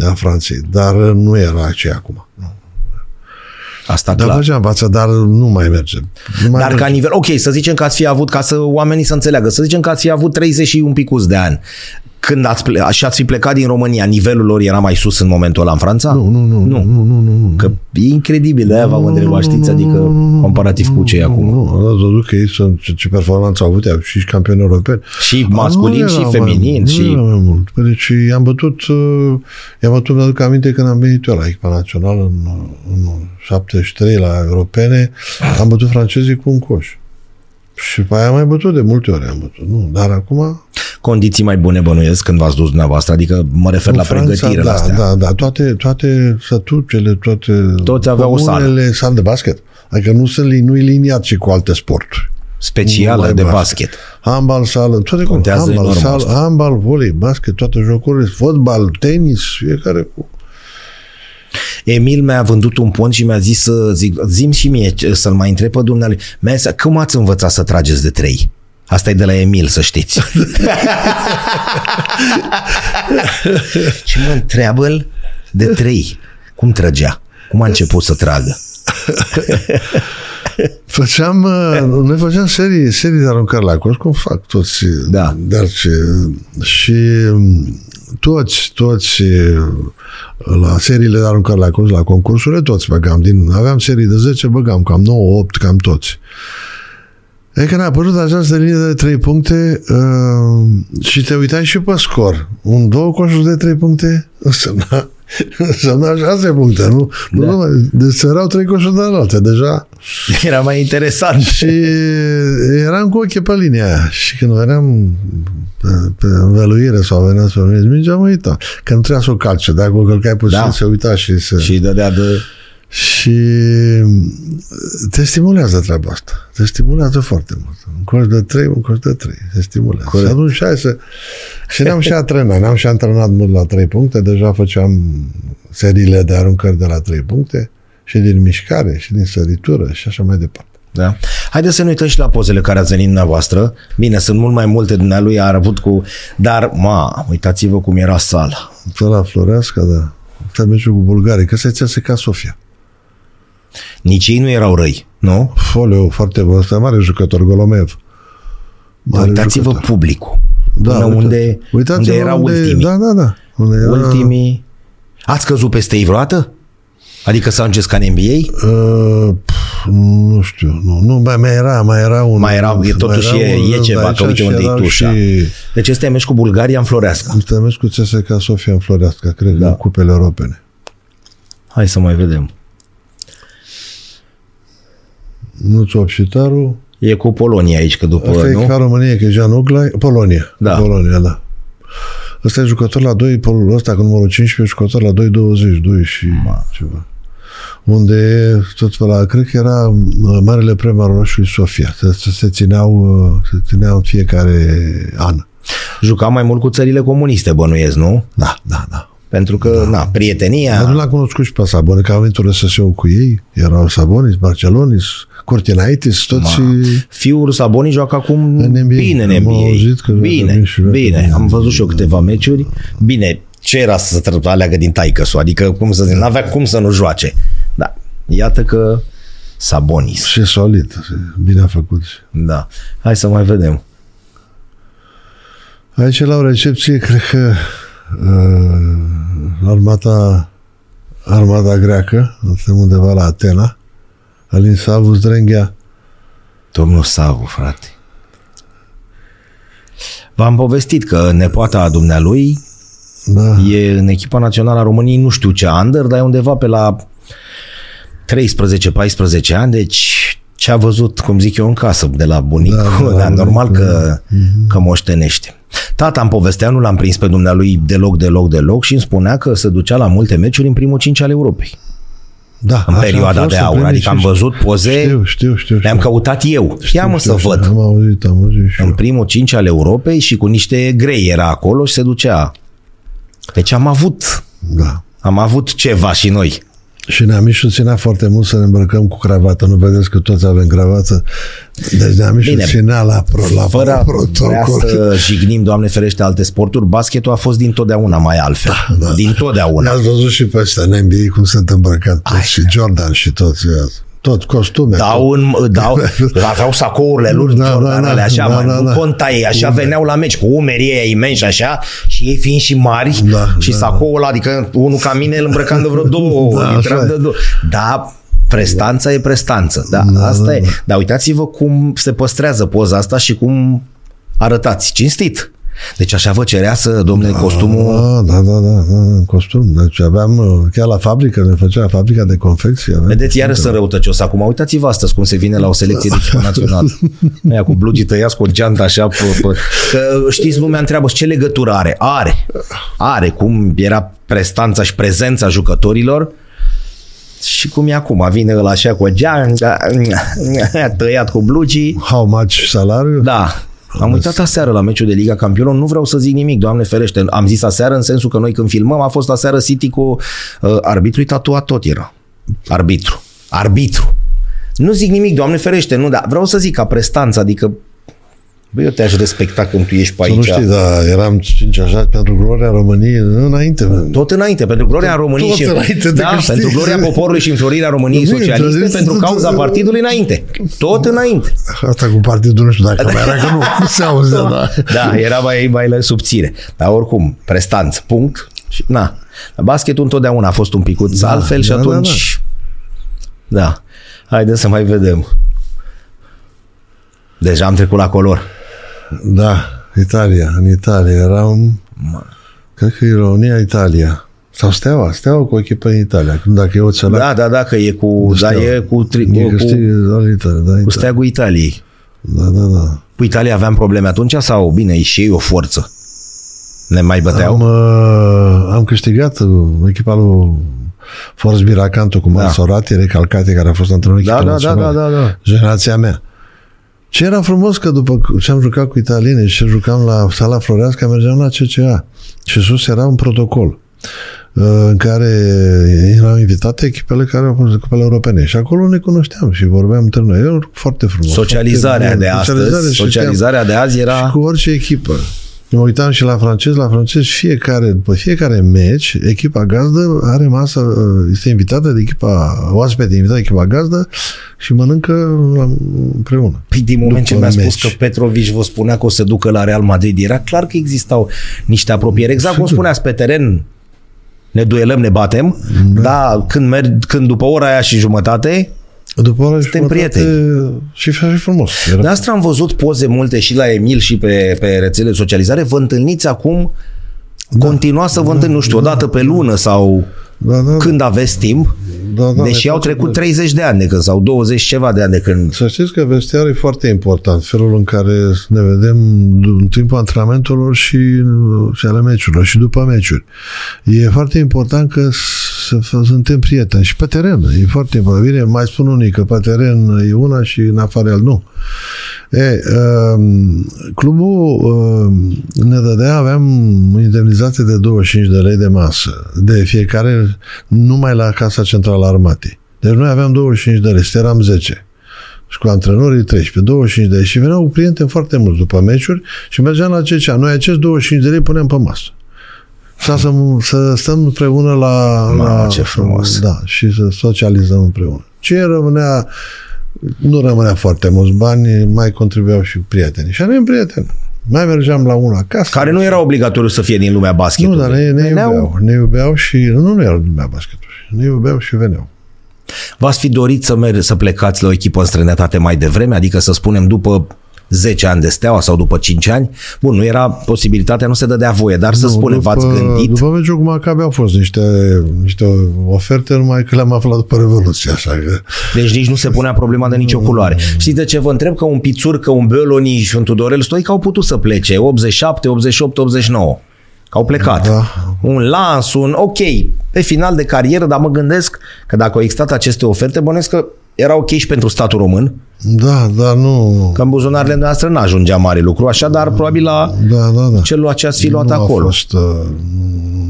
a Franței, dar nu era aceea acum. Nu. Asta Dar clar. făceam față, dar nu mai merge. Nu mai Dar merge. ca nivel, ok, să zicem că ați fi avut, ca să oamenii să înțeleagă, să zicem că ați fi avut 30 și un picuț de ani. Când ați ple- și ați fi plecat din România, nivelul lor era mai sus în momentul ăla în Franța? Nu, nu, nu, nu, nu, nu, nu. Că e incredibil, de-aia v-am întrebat, știți, adică comparativ cu ce e acum. Nu, am văzut că ei sunt, ce, ce performanță au avut, au și campioni europeni. Și masculin Nu și era feminin. Mai, și... Nu era mai mult. Păi Deci i-am bătut, uh, i-am bătut, mi-aduc aminte când am venit eu la echipa națională în, în 73 la europene, am bătut francezii cu un coș. Și pe aia am mai bătut de multe ori am bătut. Nu, dar acum Condiții mai bune bănuiesc când v-ați dus dumneavoastră, adică mă refer în la Franța, pregătire da, la astea. Da, da, toate, toate sătucele, toate Toți aveau o sală. comunele, sală de basket. Adică nu sunt li- nu-i liniat și cu alte sporturi. Specială Numai de basket. Handbal, sală, toate cum. Contează Handbal, enorm sală, asta. handbal, volei, basket, toate jocurile, fotbal, tenis, fiecare cu... Emil mi-a vândut un pont și mi-a zis să zic, zim și mie ce- să-l mai întreb pe dumnealui. Mi-a zis, cum ați învățat să trageți de trei? Asta e de la Emil, să știți. Ce mă întreabă el de trei? Cum trăgea? Cum a început să tragă? Făceam, uh, noi făceam serii, serii de aruncări la coș, cum fac toți. Da. Dar ce, și um, toți, toți uh, la seriile de aruncări la coș, la concursurile, toți băgam. Din, aveam serii de 10, băgam cam 9, 8, cam toți. E când a apărut această linie de 3 puncte uh, și te uitai și pe scor. Un două coșuri de 3 puncte însemna, însemna 6 puncte, nu? Da. nu numai, deci erau 3 coșuri de alte, deja. Era mai interesant. Și eram cu ochii pe linia aia. Și când veneam pe, pe învăluire sau venea să veniți mingea, mă uita. Că nu trebuia să o calce. Dacă o călcai puțin, Da. da. se uita și se... Și dădea de... Și te stimulează treaba asta. Te stimulează foarte mult. Un coș de trei, un coș de trei. Te stimulează. Corect. Și atunci hai să... Și ne-am și antrenat. Ne-am și antrenat mult la trei puncte. Deja făceam seriile de aruncări de la trei puncte și din mișcare și din săritură și așa mai departe. Da. Haideți să ne uităm și la pozele care ați venit dumneavoastră. Bine, sunt mult mai multe dumnealui, a avut cu... Dar, ma, uitați-vă cum era sala. Pe la Floreasca, da. Asta meciul cu Bulgarii, că se țese ca Sofia. Nici ei nu erau răi, nu? Foleu, foarte bun. Ăsta e mare jucător, Golomev. Mare Uitați-vă jucător. publicul. Da, Până uite- unde, uitați-vă unde erau ultimii. Da, da, da. Unde era, Ultimii. Ați căzut peste ei vreodată? Adică să ajungeți ca în NBA? Uh, pf, nu știu, nu, nu, mai, mai era, mai era un... Mai era, e, totuși mai e, un e rând ceva, aici că uite și unde e erau tușa. Și, Deci ăsta e meci cu Bulgaria în Floreasca. Ăsta meci cu CSKA Sofia în Floreasca, cred, Da. da. în cupele europene. Hai să mai vedem. Nuțu Opșitaru, E cu Polonia aici, că după, Asta e nu? ca România, că e Jean Uglai, Polonia. Da. Polonia, da. Ăsta e jucător la 2, Pol- ăsta cu numărul 15, jucător la 2-20, 2 și ceva. Unde e tot pe la, cred că era uh, Marele Premiu al Roșului Sofia. Se, se, se, țineau, uh, se țineau în fiecare an. Juca mai mult cu țările comuniste, bănuiesc, nu? Da, da, da. Pentru că, da. na, prietenia... Dar nu l-am cunoscut și pe Sabonis, că am venit RSS-ul cu ei. Erau Sabonis, Barcelonis, Cortinaitis, toți... Fiul Saboni joacă acum În NBA. bine în Am NBA. auzit că joacă bine, bine și joacă bine. bine. Am văzut și eu câteva meciuri. Bine, ce era să se aleagă din taică Adică, cum să zic, n-avea cum să nu joace. Da, iată că Sabonis. Și solid, bine a făcut. Da. Hai să mai vedem. Aici la o recepție, cred că uh, armata, armata greacă, suntem undeva la Atena, Alin Savu Zdrenghea, Domnul Savu, frate. V-am povestit că nepoata dumnealui da, e în echipa națională a României, nu știu ce under, dar e undeva pe la 13-14 ani, deci ce a văzut, cum zic eu, în casă de la bunicul, da, Da, da, dar la normal bunic, că, că moștenește. Tata îmi povestea, nu l-am prins pe dumnealui deloc, deloc, deloc și îmi spunea că se ducea la multe meciuri în primul cinci al Europei, da, în așa a perioada fost, de în aur. primii Adică am cinci- văzut poze, Știu, știu, știu. le-am știu. căutat eu. Ia mă să Știu, văd. Am auzit, am auzit și În eu. primul cinci al Europei și cu niște grei era acolo și se ducea. Deci am avut, Da. am avut ceva și noi. Și neamișul ținea foarte mult să ne îmbrăcăm cu cravată. Nu vedeți că toți avem cravată? Deci neamișul Bine. ținea la, pro, la Fără a vrea protocol. să jignim, Doamne ferește, alte sporturi, basketul a fost dintotdeauna mai altfel. Da, da. Dintotdeauna. Ne-ați văzut și pe ăștia în NBA cum sunt îmbrăcat toți, Ai, și Jordan și toți. Ia. tot costume. Dau în, dau, aveau sacourile lor, Da, da, da, Jordanele, da, așa, da, mai, da, nu da. conta ei, așa veneau la meci, cu umerii ei imensi, așa, și ei fiind și mari, Da, și da. sacoul ăla, adică unul ca mine îl îmbrăcam de vreo două, Da, ori, așa intram e. de două. Da, prestanța e prestanță, da, Da, asta da, e. da. Dar uitați-vă cum se păstrează poza asta și cum arătați, cinstit. Deci așa vă cerea să, domnule, costumul... Da, da, da, da, da, în costum. Deci aveam, uh, chiar la fabrică, ne făcea fabrica de confecție. aveam- Vedeți, iarăși sunt răutăcios acum. Uitați-vă astăzi cum se vine la o selecție de echipă națională. Aia cu blugii tăiați cu o geantă așa. Pe, pe. Că știți, lumea întreabă, ce legătură are? Are. Are. Cum era prestanța și prezența jucătorilor și cum e acum. Vine ăla așa cu o geantă, tăiat cu blugii. How much salariu? Da. Am uitat aseară la meciul de Liga Campionilor, nu vreau să zic nimic, Doamne ferește. Am zis aseară în sensul că noi când filmăm a fost aseară City cu uh, arbitru tatuat tot era. Arbitru. Arbitru. Nu zic nimic, Doamne ferește, nu, dar vreau să zic ca prestanță, adică Băi, eu te-aș respecta când tu ești pe Să nu aici. știi, da, eram cinci așa pentru gloria României înainte. Tot înainte, pentru gloria României tot și înainte de da, câștig. pentru gloria poporului și înflorirea României Bine, socialiste, trebuie pentru să- cauza partidului înainte. Tot înainte. Asta cu partidul nu știu dacă mai era, că nu, nu se auzea, da. Da, era mai, mai la subțire. Dar oricum, prestanță, punct. Și, na. Dar basketul întotdeauna a fost un picuț da, altfel și da, da, atunci... Da, da. Haideți să mai vedem. Deja am trecut la color. Da, Italia, în Italia. Eram, cred că e România, Italia. Sau Steaua, Steaua cu o echipă în Italia. Când dacă e o țărană, Da, da, da, că e cu, da, Steaua. e cu, tri, e cu, câștigă, da, în Italia, da, cu Italia. steagul Italiei. Da, da, da. Cu Italia aveam probleme atunci sau, bine, e și ei o forță? Ne mai băteau? Am, uh, am câștigat uh, echipa lui Forz Biracanto cu Mari Da. Sorati, Recalcate, care a fost antrenor Da, echipa da, da, națională. da, da, da. Generația mea. Ce era frumos că după ce am jucat cu italieni și jucam la sala Floreasca, mergeam la CCA. Și sus era un protocol uh, în care erau invitate echipele care au fost echipele europene. Și acolo ne cunoșteam și vorbeam între noi. Era foarte frumos. Socializarea foarte de bun. astăzi, Socializare și socializarea de azi și era... cu orice echipă. Mă uitam și la francez, la francez fiecare, după fiecare meci, echipa gazdă are masă, este invitată de echipa, oaspete invitată de echipa gazdă și mănâncă la- împreună. Păi din moment ce După mi-a spus meci. că Petrovici vă spunea că o să ducă la Real Madrid, era clar că existau niște apropieri. Exact cum spuneați pe teren, ne duelăm, ne batem, da. dar când, merg, când după ora aia și jumătate, După ora Suntem jumătate Și așa și frumos. Era de asta am văzut poze multe și la Emil și pe, pe rețele de socializare. Vă întâlniți acum, da. continua să vă întâlniți, nu știu, o dată pe lună sau da, da, când aveți timp, da, da, deși ne au facem trecut bine. 30 de ani de când sau 20 ceva de ani de când. Să știți că vestiarul e foarte important, felul în care ne vedem în timpul antrenamentelor și, și ale meciurilor și după meciuri. E foarte important că să, să suntem prieteni și pe teren. E foarte important. Bine, mai spun unii că pe teren e una și în afară el nu. E, um, clubul um, ne dădea, aveam indemnizație de 25 de lei de masă de fiecare numai la Casa Centrală a Armatei. Deci noi aveam 25 de lei, eram 10 și cu antrenorii 13, 25 de lei și veneau prieteni foarte mulți după meciuri și mergeam la CCA. Noi acest 25 de lei puneam pe masă. Să, să, să stăm împreună la, Mamă, la... ce frumos. Da, și să socializăm împreună. Ce rămânea, nu rămânea foarte mulți bani, mai contribuiau și prietenii. Și aveam prieteni. Mai mergeam la una acasă. Care nu era obligatoriu să fie din lumea Nu, basketului. dar ne, ne Veneau- iubeau. Ne iubeau și... Nu, nu erau lumea basketului. Ne iubeau și veneau. V-ați fi dorit să, mer- să plecați la o echipă în străinătate mai devreme, adică să spunem după 10 ani de steaua sau după 5 ani? Bun, nu era posibilitatea, nu se dădea voie, dar să Nu, spunem, v-ați gândit? După meciul cu Maccabi au fost niște, niște oferte, numai că le-am aflat după Revoluție, așa că... Deci nici nu se punea problema de nicio culoare. Știți de ce vă întreb? Că un Pițur, că un Băloni și un Tudorel Stoica au putut să plece 87, 88, 89. Că au plecat. Da. Un lans, un ok, pe final de carieră, dar mă gândesc că dacă au existat aceste oferte, bănesc că era ok și pentru statul român, Da, dar nu... că în buzunarele noastre n-ajungea mare lucru, așa, dar probabil la Da, da, da. celul ce ați fi luat nu acolo. A fost, uh,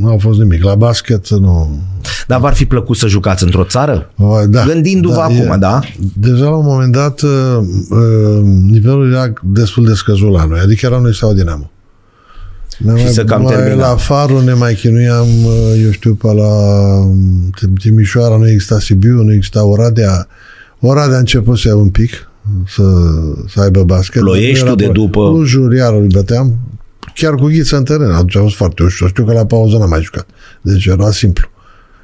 nu a fost nimic. La basket nu... Dar v-ar fi plăcut să jucați într-o țară? Vai, Da, Gândindu-vă acum, e- da? Deja la un moment dat uh, uh, nivelul era destul de scăzut la noi, adică eram noi sau Dinamo. Ne Și mai, să cam mai termina. La Farul ne mai chinuiam, uh, eu știu, pe la um, Timișoara, nu exista Sibiu, nu exista Oradea. Oradea a început să ia un pic, să, să aibă basket. Ploieștiul de după- Clujul, iar îl băteam. Chiar cu ghiță în teren. Atunci a fost foarte ușor. Știu că la pauză n-am mai jucat. Deci era simplu.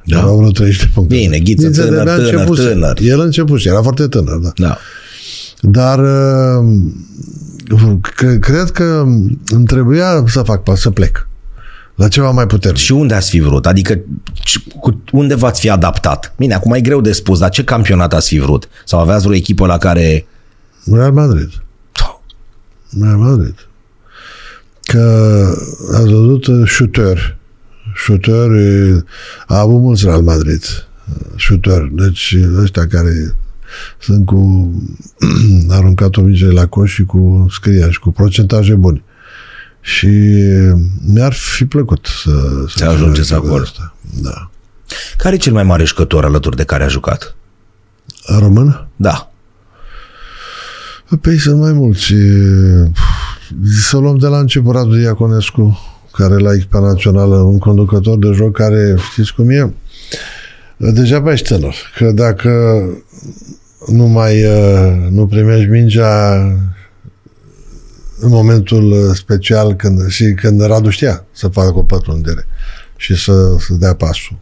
Da. Erau vreo 30 de puncte. Bine, Ghiță tânăr, de-abia tânăr, începuse. tânăr. El începuse, era foarte tânăr, da. Da. Dar uh, cre- cred că îmi trebuia să fac pas, să plec. La ceva mai puternic. Și unde ați fi vrut? Adică ci- cu, unde v-ați fi adaptat? Bine, acum e greu de spus, dar ce campionat ați fi vrut? Sau aveați vreo echipă la care... Real Madrid. Real Madrid. Că ați văzut uh, shooter. Shooter uh, a avut mulți Real Madrid. Shooter. Deci ăștia care sunt cu aruncat obicei la coș și cu scria și cu procentaje bune. Și mi-ar fi plăcut să, Să ajungeți joc acolo. Asta. Da. Care e cel mai mare jucător alături de care a jucat? Român? Da. Păi sunt mai mulți. E, Să luăm de la început Radu Iaconescu, care la echipa națională, un conducător de joc care, știți cum e? Degeaba ești tânăr. Că dacă nu mai e, nu primești mingea în momentul special când, și când Radu știa să facă o pătrundere și să, să dea pasul.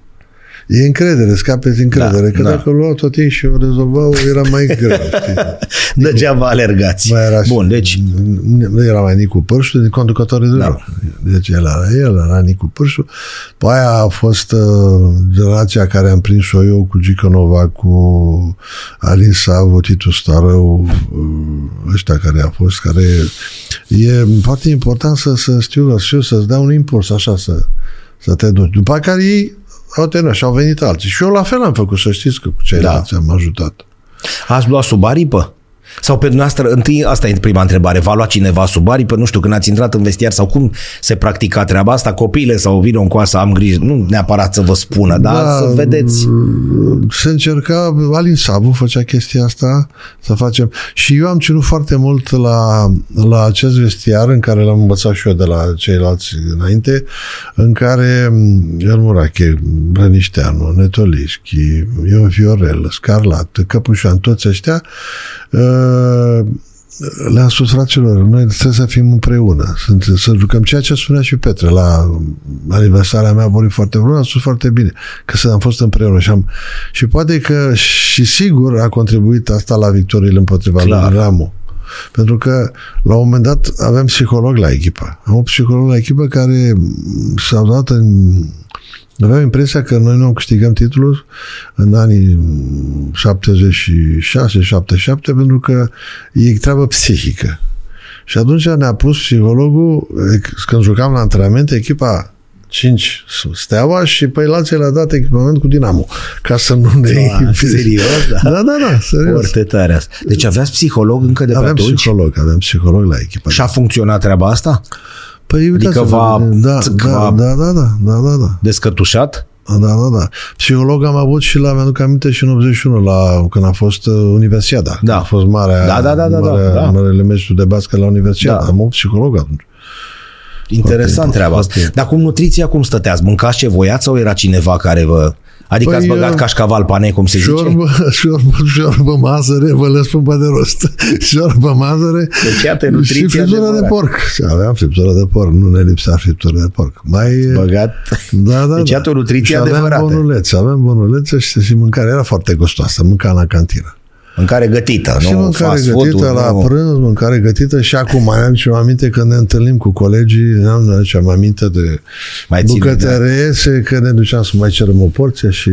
E încredere, scapeți încredere, Da, că da. dacă luau tot ei și o rezolvau, era mai greu. știi? Degeaba alergați. Mai era Bun, deci nu era mai Nicu Pârșu, conducătorii de Da. joc. Deci el era el, era Nicu Pârșu. Pe aia a fost uh, generația care am prins-o eu cu Gică Nova, cu Alin Savu, Titu Starău, uh, ăștia care a fost, care e foarte important să, să știu, să știu, să-ți dea un impuls, așa, să, să te duci. După care ei au terminat și au venit alții. Și eu la fel am făcut, să știți că cu ceilalți da. am ajutat. ați luat sub aripă? Sau pe dumneavoastră, întâi, asta e prima întrebare, v-a luat cineva sub aripă? Nu știu, când ați intrat în vestiar sau cum se practica treaba asta? Copiile sau vină în coasă, am grijă, nu neapărat să vă spună, dar Da, să vedeți. Se încerca, Alin Sabu făcea chestia asta, să facem. Și eu am ținut foarte mult la, la acest vestiar în care l-am învățat și eu de la ceilalți înainte, în care El Murache, Brănișteanu, Netolișchi, Ion Fiorel, Scarlat, Căpușan, toți ăștia, uh, le-am spus fraților, noi trebuie să fim împreună, să, să jucăm ceea ce spunea și Petre la aniversarea mea a vorbit foarte vreme, a spus foarte bine, că să am fost împreună și, am, și poate că și sigur a contribuit asta la victoriile împotriva Clar. lui Ramu. Pentru că la un moment dat aveam psiholog la echipă. Am un psiholog la echipă care s-au dat în Aveam impresia că noi nu am câștigat titlul în anii 76-77 pentru că e treabă psihică. Și atunci ne-a pus psihologul, când jucam la antrenament, echipa 5 steaua și pe alții le-a dat echipament cu Dinamo ca să nu ne... Da, serios? Da. Da, da, da, serios. Foarte tare asta. Deci aveați psiholog încă de pe Avem atunci? psiholog, avem psiholog la echipă. Și a funcționat treaba asta? Păi, uitați-vă, v-a- da, v-a- da, da, da, da, da, da, da. Descătușat? Da, da, da. Psiholog am avut și la, mi-aduc aminte, și în 81, la, când a fost uh, Universiada. Da. A fost marea, Da, da, da, da, da, marea, da. marele meciul de basket la Universiada. Da. Am avut psiholog atunci. Interesant Foarte treaba asta. important. Dar cu nutriția cum stăteați? Mâncați ce voiați sau era cineva care vă... Adică Păi, ați băgat uh, cașcaval pane, cum se zice? Șorbă, șorbă, șorbă mazăre, vă le spun pe de rost. Șorbă mazăre Deci, iată, și nutriție friptură de adevărată. porc. Și aveam friptură de porc, nu ne lipsea friptură de porc. Mai, Băgat. Da, da, Deci, da. iată o nutriție și adevărată. aveam bonulețe, aveam bonulețe și, și mâncarea era foarte gustoasă. Mâncam la cantină. Mâncare gătită, Și nu mâncare fast gătită food-uri, la nu... prânz, mâncare gătită și acum mai am și aminte când ne întâlnim cu colegii, ne-am ne aduceam aminte de Mai ține, da. bucătăreese, că ne duceam să mai cerem o porție și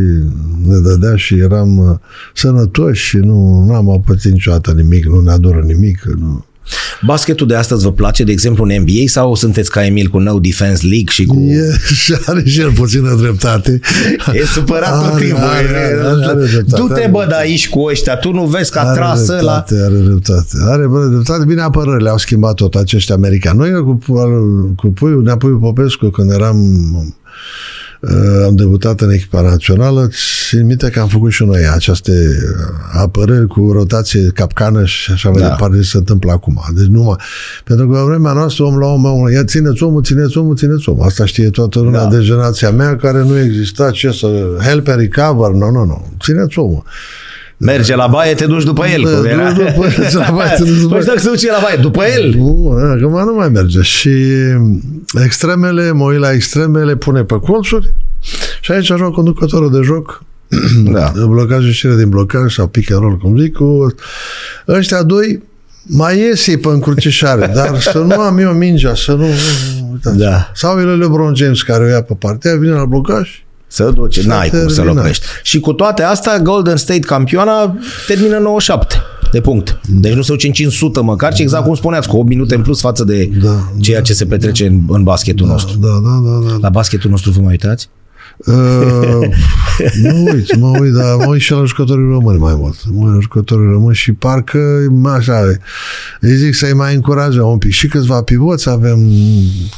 ne dădea și eram uh, sănătoși și nu, nu am pățit niciodată nimic, nu ne adoră nimic. Nu. Basketul de astăzi vă place, de exemplu, în NBA sau sunteți ca Emil cu No Defense League și cu... E, și are și el puțină dreptate. E supărat tot Are, timpul. are, are, are, are dreptate, Du-te, are bă, de aici cu ăștia. Tu nu vezi că a Are tras la... dreptate, Are dreptate. Are bă, dreptate. Bine, apărările au schimbat tot acești americani. Noi cu, cu Puiu, Neapuiu Popescu, când eram uh, am debutat în echipa națională, țin minte că am făcut și noi aceste uh, apărări cu rotație capcană și așa mai Da. departe se întâmplă acum. Deci numai. Pentru că la vremea noastră om la om, om ia țineți omul, țineți omul, țineți omul. Asta știe toată lumea Da. de generația mea care nu exista ce să help and recover, nu, nu, nu. Țineți omul. Merge la baie, te duci după el. Da, cum era. duci după el, la baie, te duci după Păi el. dacă se duce la baie, după el. Nu, acum nu mai merge. Și extremele, mă uit la extremele, pune pe colțuri și aici joc conducătorul de joc Da. blocaj ieșire din blocaj sau pick and roll, cum zic, cu ăștia doi mai ies ei pe încrucișare, dar să nu am eu mingea, să nu... Uitați. Da. Sau el LeBron James care o ia pe partea, vine la blocaj, Să duce, S-a n-ai cum să-l terminat. oprești. Și cu toate astea, Golden State campioana termină 97 de punct. Deci nu se duce în 500 măcar, ci exact cum spuneați, cu 8 minute în plus față de Da, ceea ce se petrece în, în basketul nostru. da, da, da, da. La basketul nostru vă mai uitați? Uh, mă uit, mă uit, dar mă uit și la jucătorii români mai mult. Mă uit la jucătorii români și parcă așa, îi zic să-i mai încurajăm un pic. Și câțiva pivoți avem,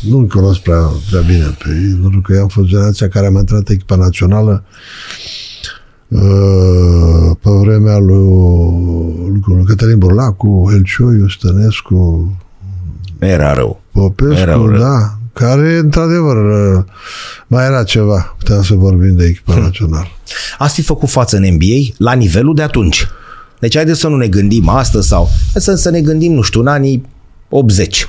nu-i cunosc prea, prea bine pe ei, pentru că eu am fost generația care am intrat echipa națională uh, pe vremea lui, lui, lui Cătălin Burlacu, Elcioiu, Stănescu, Era rău. Popescu, Erau rău. da, care, într-adevăr, uh, mai era ceva. Puteam să vorbim de echipa națională. Ați fi făcut față în NBA la nivelul de atunci. Deci haideți să nu ne gândim astăzi sau să, să ne gândim, nu știu, în anii 80.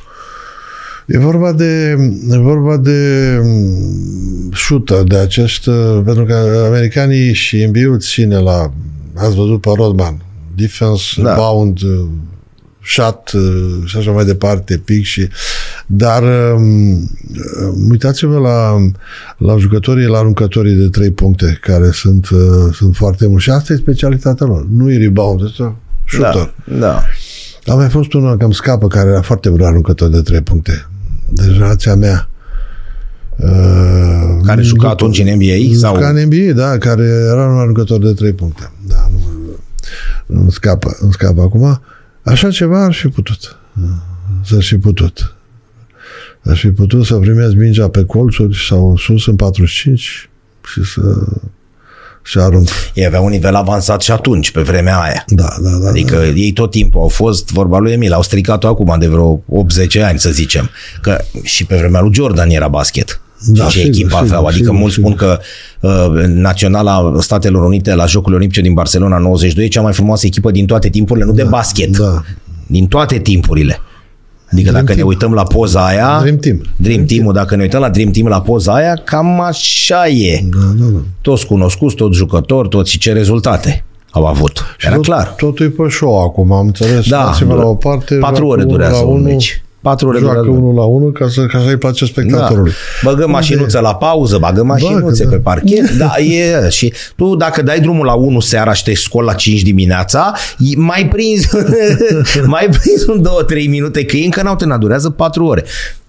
E vorba de, e vorba de mm, șută, de acest, uh, pentru că americanii și NBA-ul ține la, ați văzut pe Rodman, defense, Da. da. bound, uh, shot uh, și așa mai departe, pic și dar um, uh, uitați-vă la, la jucătorii, la aruncătorii de trei puncte care sunt, uh, sunt foarte mulți și asta e specialitatea lor. Nu e rebound, este shooter. Da, da. A mai fost unul care îmi scapă, care era foarte bun aruncător de trei puncte. De generația mea. Uh, Care juca atunci în NBA? Sau... Juca în NBA, da, care era un aruncător de trei puncte. Da, nu, nu îmi scapă, îmi scapă acum. Așa ceva ar fi putut. Să fi putut. Aș fi putut să primesc mingea pe colțuri sau sus în 45 și să și arunc. Ei aveau un nivel avansat și atunci, pe vremea aia. Da, da, da. Adică da. ei tot timpul au fost, vorba lui Emil, au stricat-o acum de vreo 80 ani, să zicem. Că și pe vremea lui Jordan era basket. Da, Da, și ce sigur, echipă sigur, aveau. Adică sigur, mulți sigur. spun că uh, Naționala Statelor Unite la Jocurile Olimpice din Barcelona 92 e cea mai frumoasă echipă din toate timpurile, nu de basket. da. Din toate timpurile. Adică dacă ne Team. uităm la poza aia... Dream Team. Dream Team-ul, dacă ne uităm la Dream Team la poza aia, cam așa e. Da, da, da. Toți cunoscuți, toți jucători, toți și ce rezultate au avut. Era tot, clar. Totul e pe show acum, am înțeles. Da, Dați-vă la o parte. patru joacă ore unul durează la un unul, meci. Patru ore joacă durează. unul la unul ca, să, ca să-i place spectatorului. Da. Băgăm mașinuță la pauză, bagăm mașinuțe da. pe parchet. Da, e. Și tu dacă dai drumul la 1 seara și te scoli la 5 dimineața, i- mai prins, mai prins un 2-3 minute, că ei încă n-au terminat, durează 4 ore.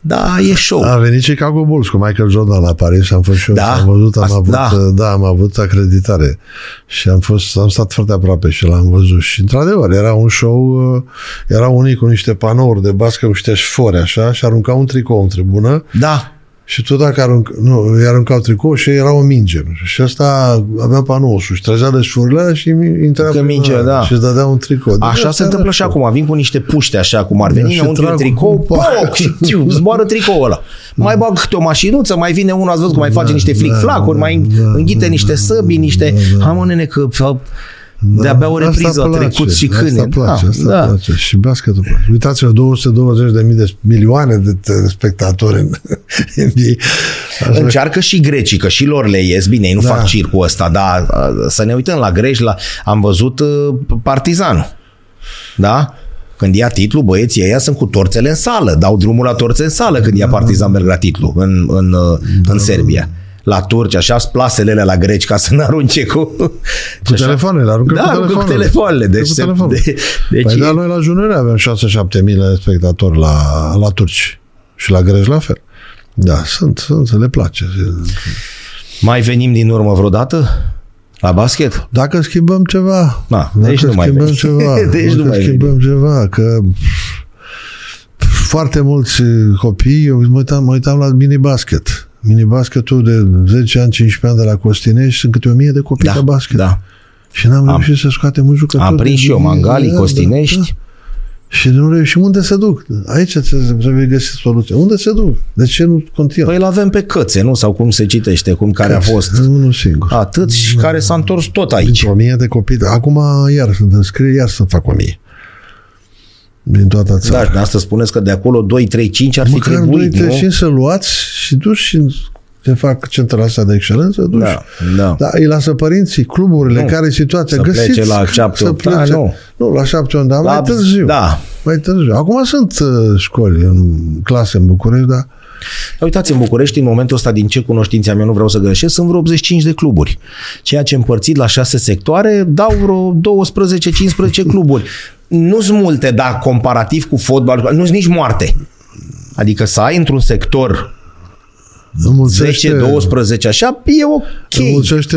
Da, e show. A venit Chicago Bulls cu Michael Jordan la Paris și am fost și eu, Da? am văzut, am Asta- avut, da. da. da, am avut acreditare și am fost, am stat foarte aproape și l-am văzut și într-adevăr era un show, uh, era unii cu niște panouri de bască, cu niște șfori așa și aruncau un tricou în tribună Da. Și tu dacă arunc, nu, îi aruncau tricou și era o minge. nu știu. Și ăsta avea panou sus și trăgea de șurile alea și intra Că pe- minge, da. Și îți dădea un tricou. Deci Așa asta se întâmplă era și show. acum. Vin cu niște puște așa cum ar veni, și înăuntru un trag tricou, cu- poc, și tiu, zboară tricoul ăla. Mai bag câte o mașinuță, mai vine unul, ați văzut cum mai face niște flic-flacuri, mai înghite niște săbii, niște... Hai mă nene că de-abia o Asta repriză a place, trecut și Asta câine. place, Da, asta da. place. Și basketul place. Uitați-vă, 220 de mii de milioane de te- spectatori în NBA. Așa Încearcă și grecii, că și lor le ies. Bine, ei nu Da. fac circul ăsta, dar uh, să ne uităm la greci, la... am văzut uh, Partizanul. Da? Când ia titlu, băieții ăia sunt cu torțele în sală, dau drumul la torțe în sală când ia Partizan Belgrad titlu în, în, uh, în Serbia. La turci, așa, plasele alea la greci ca să n-arunce cu... Cu telefoanele, aruncă Da, cu aruncă cu telefoanele. telefoanele, deci Cu se- telefonul. de- deci păi e- da, noi la juniori aveam 6-7 mii de spectatori la, la turci. Și la greci la fel. Da, sunt, sunt, le place. Mai venim din urmă vreodată? La basket? Dacă schimbăm ceva, Da, dacă deci nu mai schimbăm veni. ceva, Deci dacă nu mai schimbăm ceva, că foarte mulți copii, eu mă uitam, mă uitam la mini-basket. Mini-basketul de 10 ani, 15 ani de la Costinești, sunt câte o mie de copii Da, la basket. da. Și n-am reușit să scoatem un jucător. Am de prins și eu mini- Mangali, da, Costinești. Și nu reușim. Unde se duc? Aici trebuie, trebuie găsit soluția. Unde se duc? De ce nu continuă? Păi îl avem pe cățe, nu? Sau cum se citește, cum care a fost. Unul singur. Atât și care s-a întors tot aici. Dintr-o mie de copii. Acum iar sunt înscrie, iar să fac o mie. Din toată Da, țara. și de asta spuneți că de acolo 2, 3, 5 ar fi Măcar 2, trebuit, 3, nu? 5 să luați și duci și se fac centrele astea de excelență, duci. Da, da. Da, îi lasă părinții, cluburile, Nu. care e situația. Să Găsiți, plece la șapte, să opt plece- ani, nu. Nu, la șapte ani, dar La- mai târziu. da. Mai târziu. Acum sunt uh, școli în clase în București, dar Uitați, în București, în momentul ăsta, din ce cunoștințe am eu, nu vreau să greșesc, sunt vreo 85 de cluburi. Ceea ce împărțit la șase sectoare dau vreo 12-15 cluburi. Nu sunt multe, dar comparativ cu fotbal, nu sunt nici moarte. Adică să ai într-un sector înmulțește, 10-12 așa, e ok. înmulțește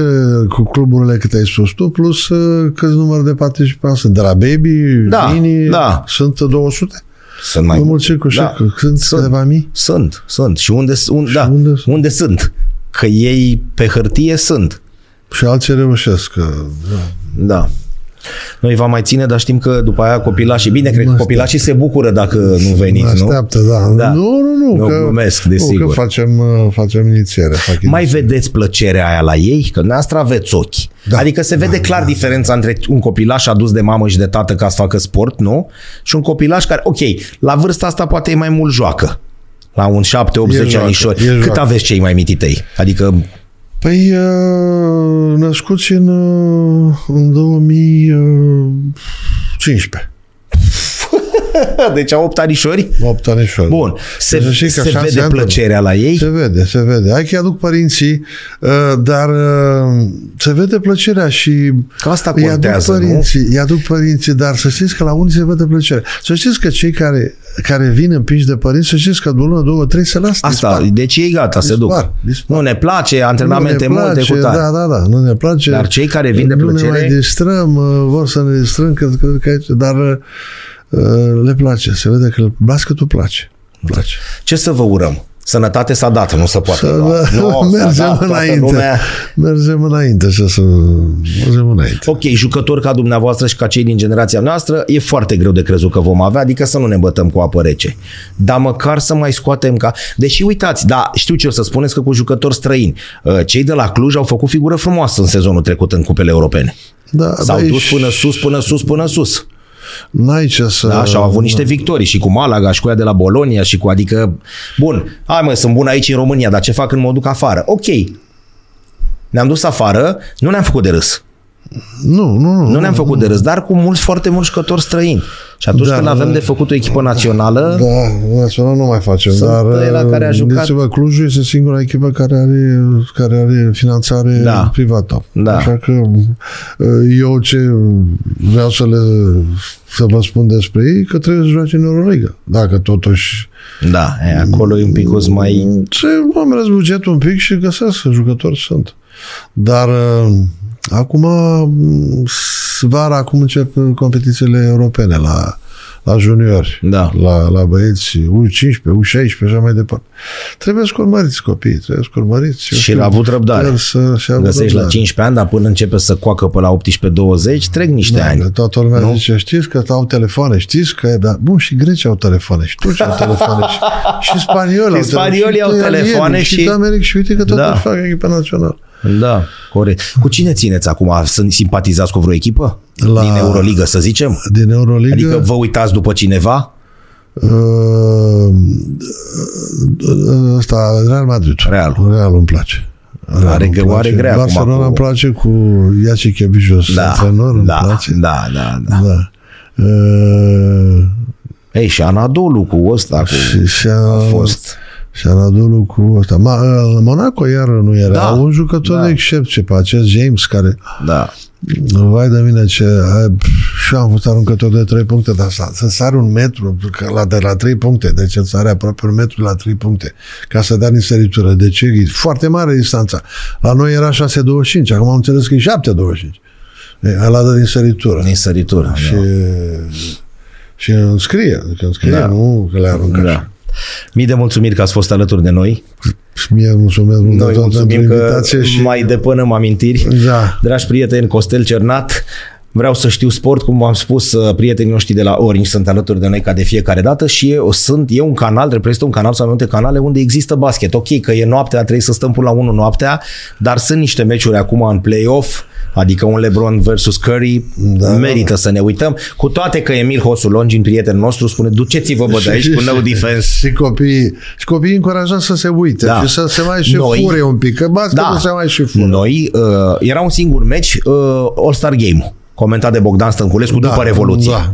cu cluburile cât ai spus tu, plus uh, câți număr de participanți sunt. De la Baby, Da, Mini, da. sunt 200. Sunt mai Înmulțit cu Da. da. sunt, Sunt. câteva mii. Sunt, sunt. Și unde, un, da, unde unde, sunt? unde sunt? Că ei pe hârtie sunt. Și alții reușesc. Că, da. Da. Noi va mai ține, dar știm că după aia copilașii, bine, cred că Mă copilașii se bucură dacă nu veniți, nu? Așteaptă, da. Da. Nu, nu, nu. Nu, că, glumesc, nu, desigur. că facem, uh, facem inițiere. Fac Mai inițiere. vedeți plăcerea aia la ei? Că noastră aveți ochi. Da. Adică se vede clar diferența între un copilaș adus de mamă și de tată ca să facă sport, nu? Și un copilaș care, ok, la vârsta asta poate e mai mult joacă. La un 7, 8, E 10 joacă, anișori. e Cât joacă. aveți cei mai mititei? Adică Păi, uh, născuți în, uh, în 2015. deci au 8 anișori? 8 anișori. Bun. Se, Deci să știi că se șase vede ani- plăcerea la ei? Se vede, se vede. Hai că aduc părinții, uh, dar uh, se vede plăcerea și Că asta îi aduc contează, nu? părinții, îi aduc părinții, dar să știți că la unii se vede plăcere. Să știți că cei care, care vin împinși de părinți, să știți că de o lună, două, trei se lasă. Asta, dispar. deci ei gata, se Dispar, duc. dispar. Nu ne place, Nu antrenamente ne multe place, cu tare. Da, da, da, nu ne place. Dar cei care vin de nu plăcere- ne mai distrăm, uh, vor să ne distrăm, că, că, că, dar uh, le place, se vede că basketul place. place. Ce să vă urăm? Sănătate s-a dat, nu se poate. Să lua. Nu, s-a mergem dat, toată înainte. lumea. Mergem înainte și să mergem înainte. Ok, jucători ca dumneavoastră și ca cei din generația noastră, e foarte greu de crezut că vom avea, adică să nu ne bătăm cu apă rece. Dar măcar să mai scoatem ca... Deși uitați, da, știu ce o să spuneți că cu jucători străini, uh, cei de la Cluj au făcut figură frumoasă în sezonul trecut în cupele europene. Da, S-au dar dus ești- până sus, până sus, până sus. N-ai ce să... Da, și au avut niște victorii și cu Malaga și cu ea de la Bolonia și cu adică, bun, hai mă, sunt bun aici în România, dar ce fac când mă duc afară? Ok, ne-am dus afară, nu ne-am făcut de râs. Nu, nu, nu. Nu ne-am făcut de râs, dar cu mulți, foarte mulți jucători străini. Și atunci Da, când avem de făcut o echipă națională, Da, național nu mai facem, Sunt dar ăia care a jucat- gândiți-vă, Clujul este singura echipă care are, care are finanțare Da. privată. Da. Așa că eu ce vreau să le să vă spun despre ei, că trebuie să joace în Euroliga. Dacă totuși da, e, acolo e un pic mai... se am bugetul un pic și găsesc că jucători sunt. Dar uh, acum, m, s- vara, acum încep competițiile europene la, la juniori, Da. la, la băieți U15, U16 și așa mai departe. Trebuie să urmăriți copiii, trebuie să urmăriți. Eu Și știu, a avut răbdare. trebuie Să, și a avut Găsești la răbdare. 15 ani, dar până începe să coacă pe la 18-20, trec niște Da, ani. toată lumea Nu? zice, știți că au telefoane, știți că, da, bun, și grecii au telefoane, și turcii au telefoane, și, și spaniolii au Și spaniolii au italienii, telefoane și, și- și America, și uite că tot Da. da. fac echipa națională. Da, corect. Cu cine țineți acum? Sunt simpatizați cu vreo echipă? La- Din Euroliga, să zicem? Din Euroliga, Adică vă uitați după cineva? uh, ăsta, Real Madrid. Real. Real îmi place. Real Are- îmi place. are grea acum Barcelona cu- îmi place cu Iaci Chebijos, Da, antrenor, îmi da, place. da, da, da. da. Uh, Ei, și Anadolu cu ăsta, cu... și, și a a fost... Și Anadolu cu ăsta. Ma, uh, Monaco iar nu era. Da, Da, un jucător da. da. de excepție pe acest James care Da. Vai de mine ce... ai, Și eu am fost aruncător de 3 puncte, dar să, să sari un metru că la, de la 3 puncte, deci îți sare aproape un metru la 3 puncte, ca să dea din săritură. Deci e foarte mare distanța. La noi era 6,25, acum am înțeles că e 7,25. E, ăla dă din săritură. Din săritură. Și, da. și înscrie, adică înscrie, Da. da. nu că le aruncă Da. așa. Mii de mulțumiri că ați fost alături de noi. Și mie mulțumesc mult de Noi tot pentru mulțumim că invitație și... mai depunem amintiri. Da. Dragi prieteni, Costel Cernat, Vreau să știu sport, cum v-am spus, uh, prietenii noștri de la Orange sunt alături de noi ca de fiecare dată și eu sunt, e un canal, reprezintă un canal sau mai multe canale unde există basket. Ok, că e noaptea, trebuie să stăm până la 1 noaptea, dar sunt niște meciuri acum în play-off, adică un LeBron versus Curry, da, merită da. să ne uităm, cu toate că Emil Hosu Longin, prietenul nostru, spune duceți-vă bă de aici cu no defense. Și copiii, și copiii încurajați să se uite da. și să se mai și Noi, fure un pic, că basketul da. se mai și fure. Noi, uh, era un singur meci, uh, All-Star Game comentat de Bogdan Stănculescu da, după Revoluție. Da.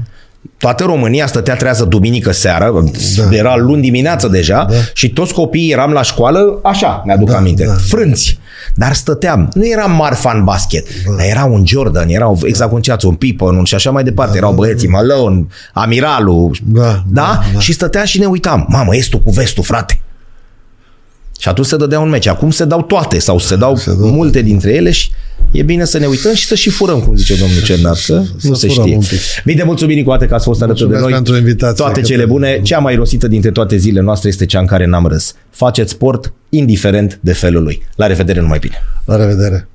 Toată România stătea trează duminică seară, da. era luni dimineață deja da. și toți copiii eram la școală, așa, mi-aduc da, aminte, da. frânți. Dar stăteam, nu eram mari fan basket, da. dar era un Jordan, erau exact un ceață, un Pippen și așa mai departe, da, erau băieții da, Malone, Amiralul, da, da? da, da. Și stăteam și ne uitam, mamă, estul cu vestul, frate. Și atunci se dădea un meci. Acum se dau toate sau se dau se multe dintre ele și e bine să ne uităm și să și furăm, cum zice domnul Cernat, că să nu se știe. Mii de mulțumiri cu că ați fost alături de noi. pentru invitație. Toate cele bune. Cea mai rosită dintre toate zilele noastre este cea în care n-am râs. Faceți sport indiferent de felul lui. La revedere, numai bine. La revedere.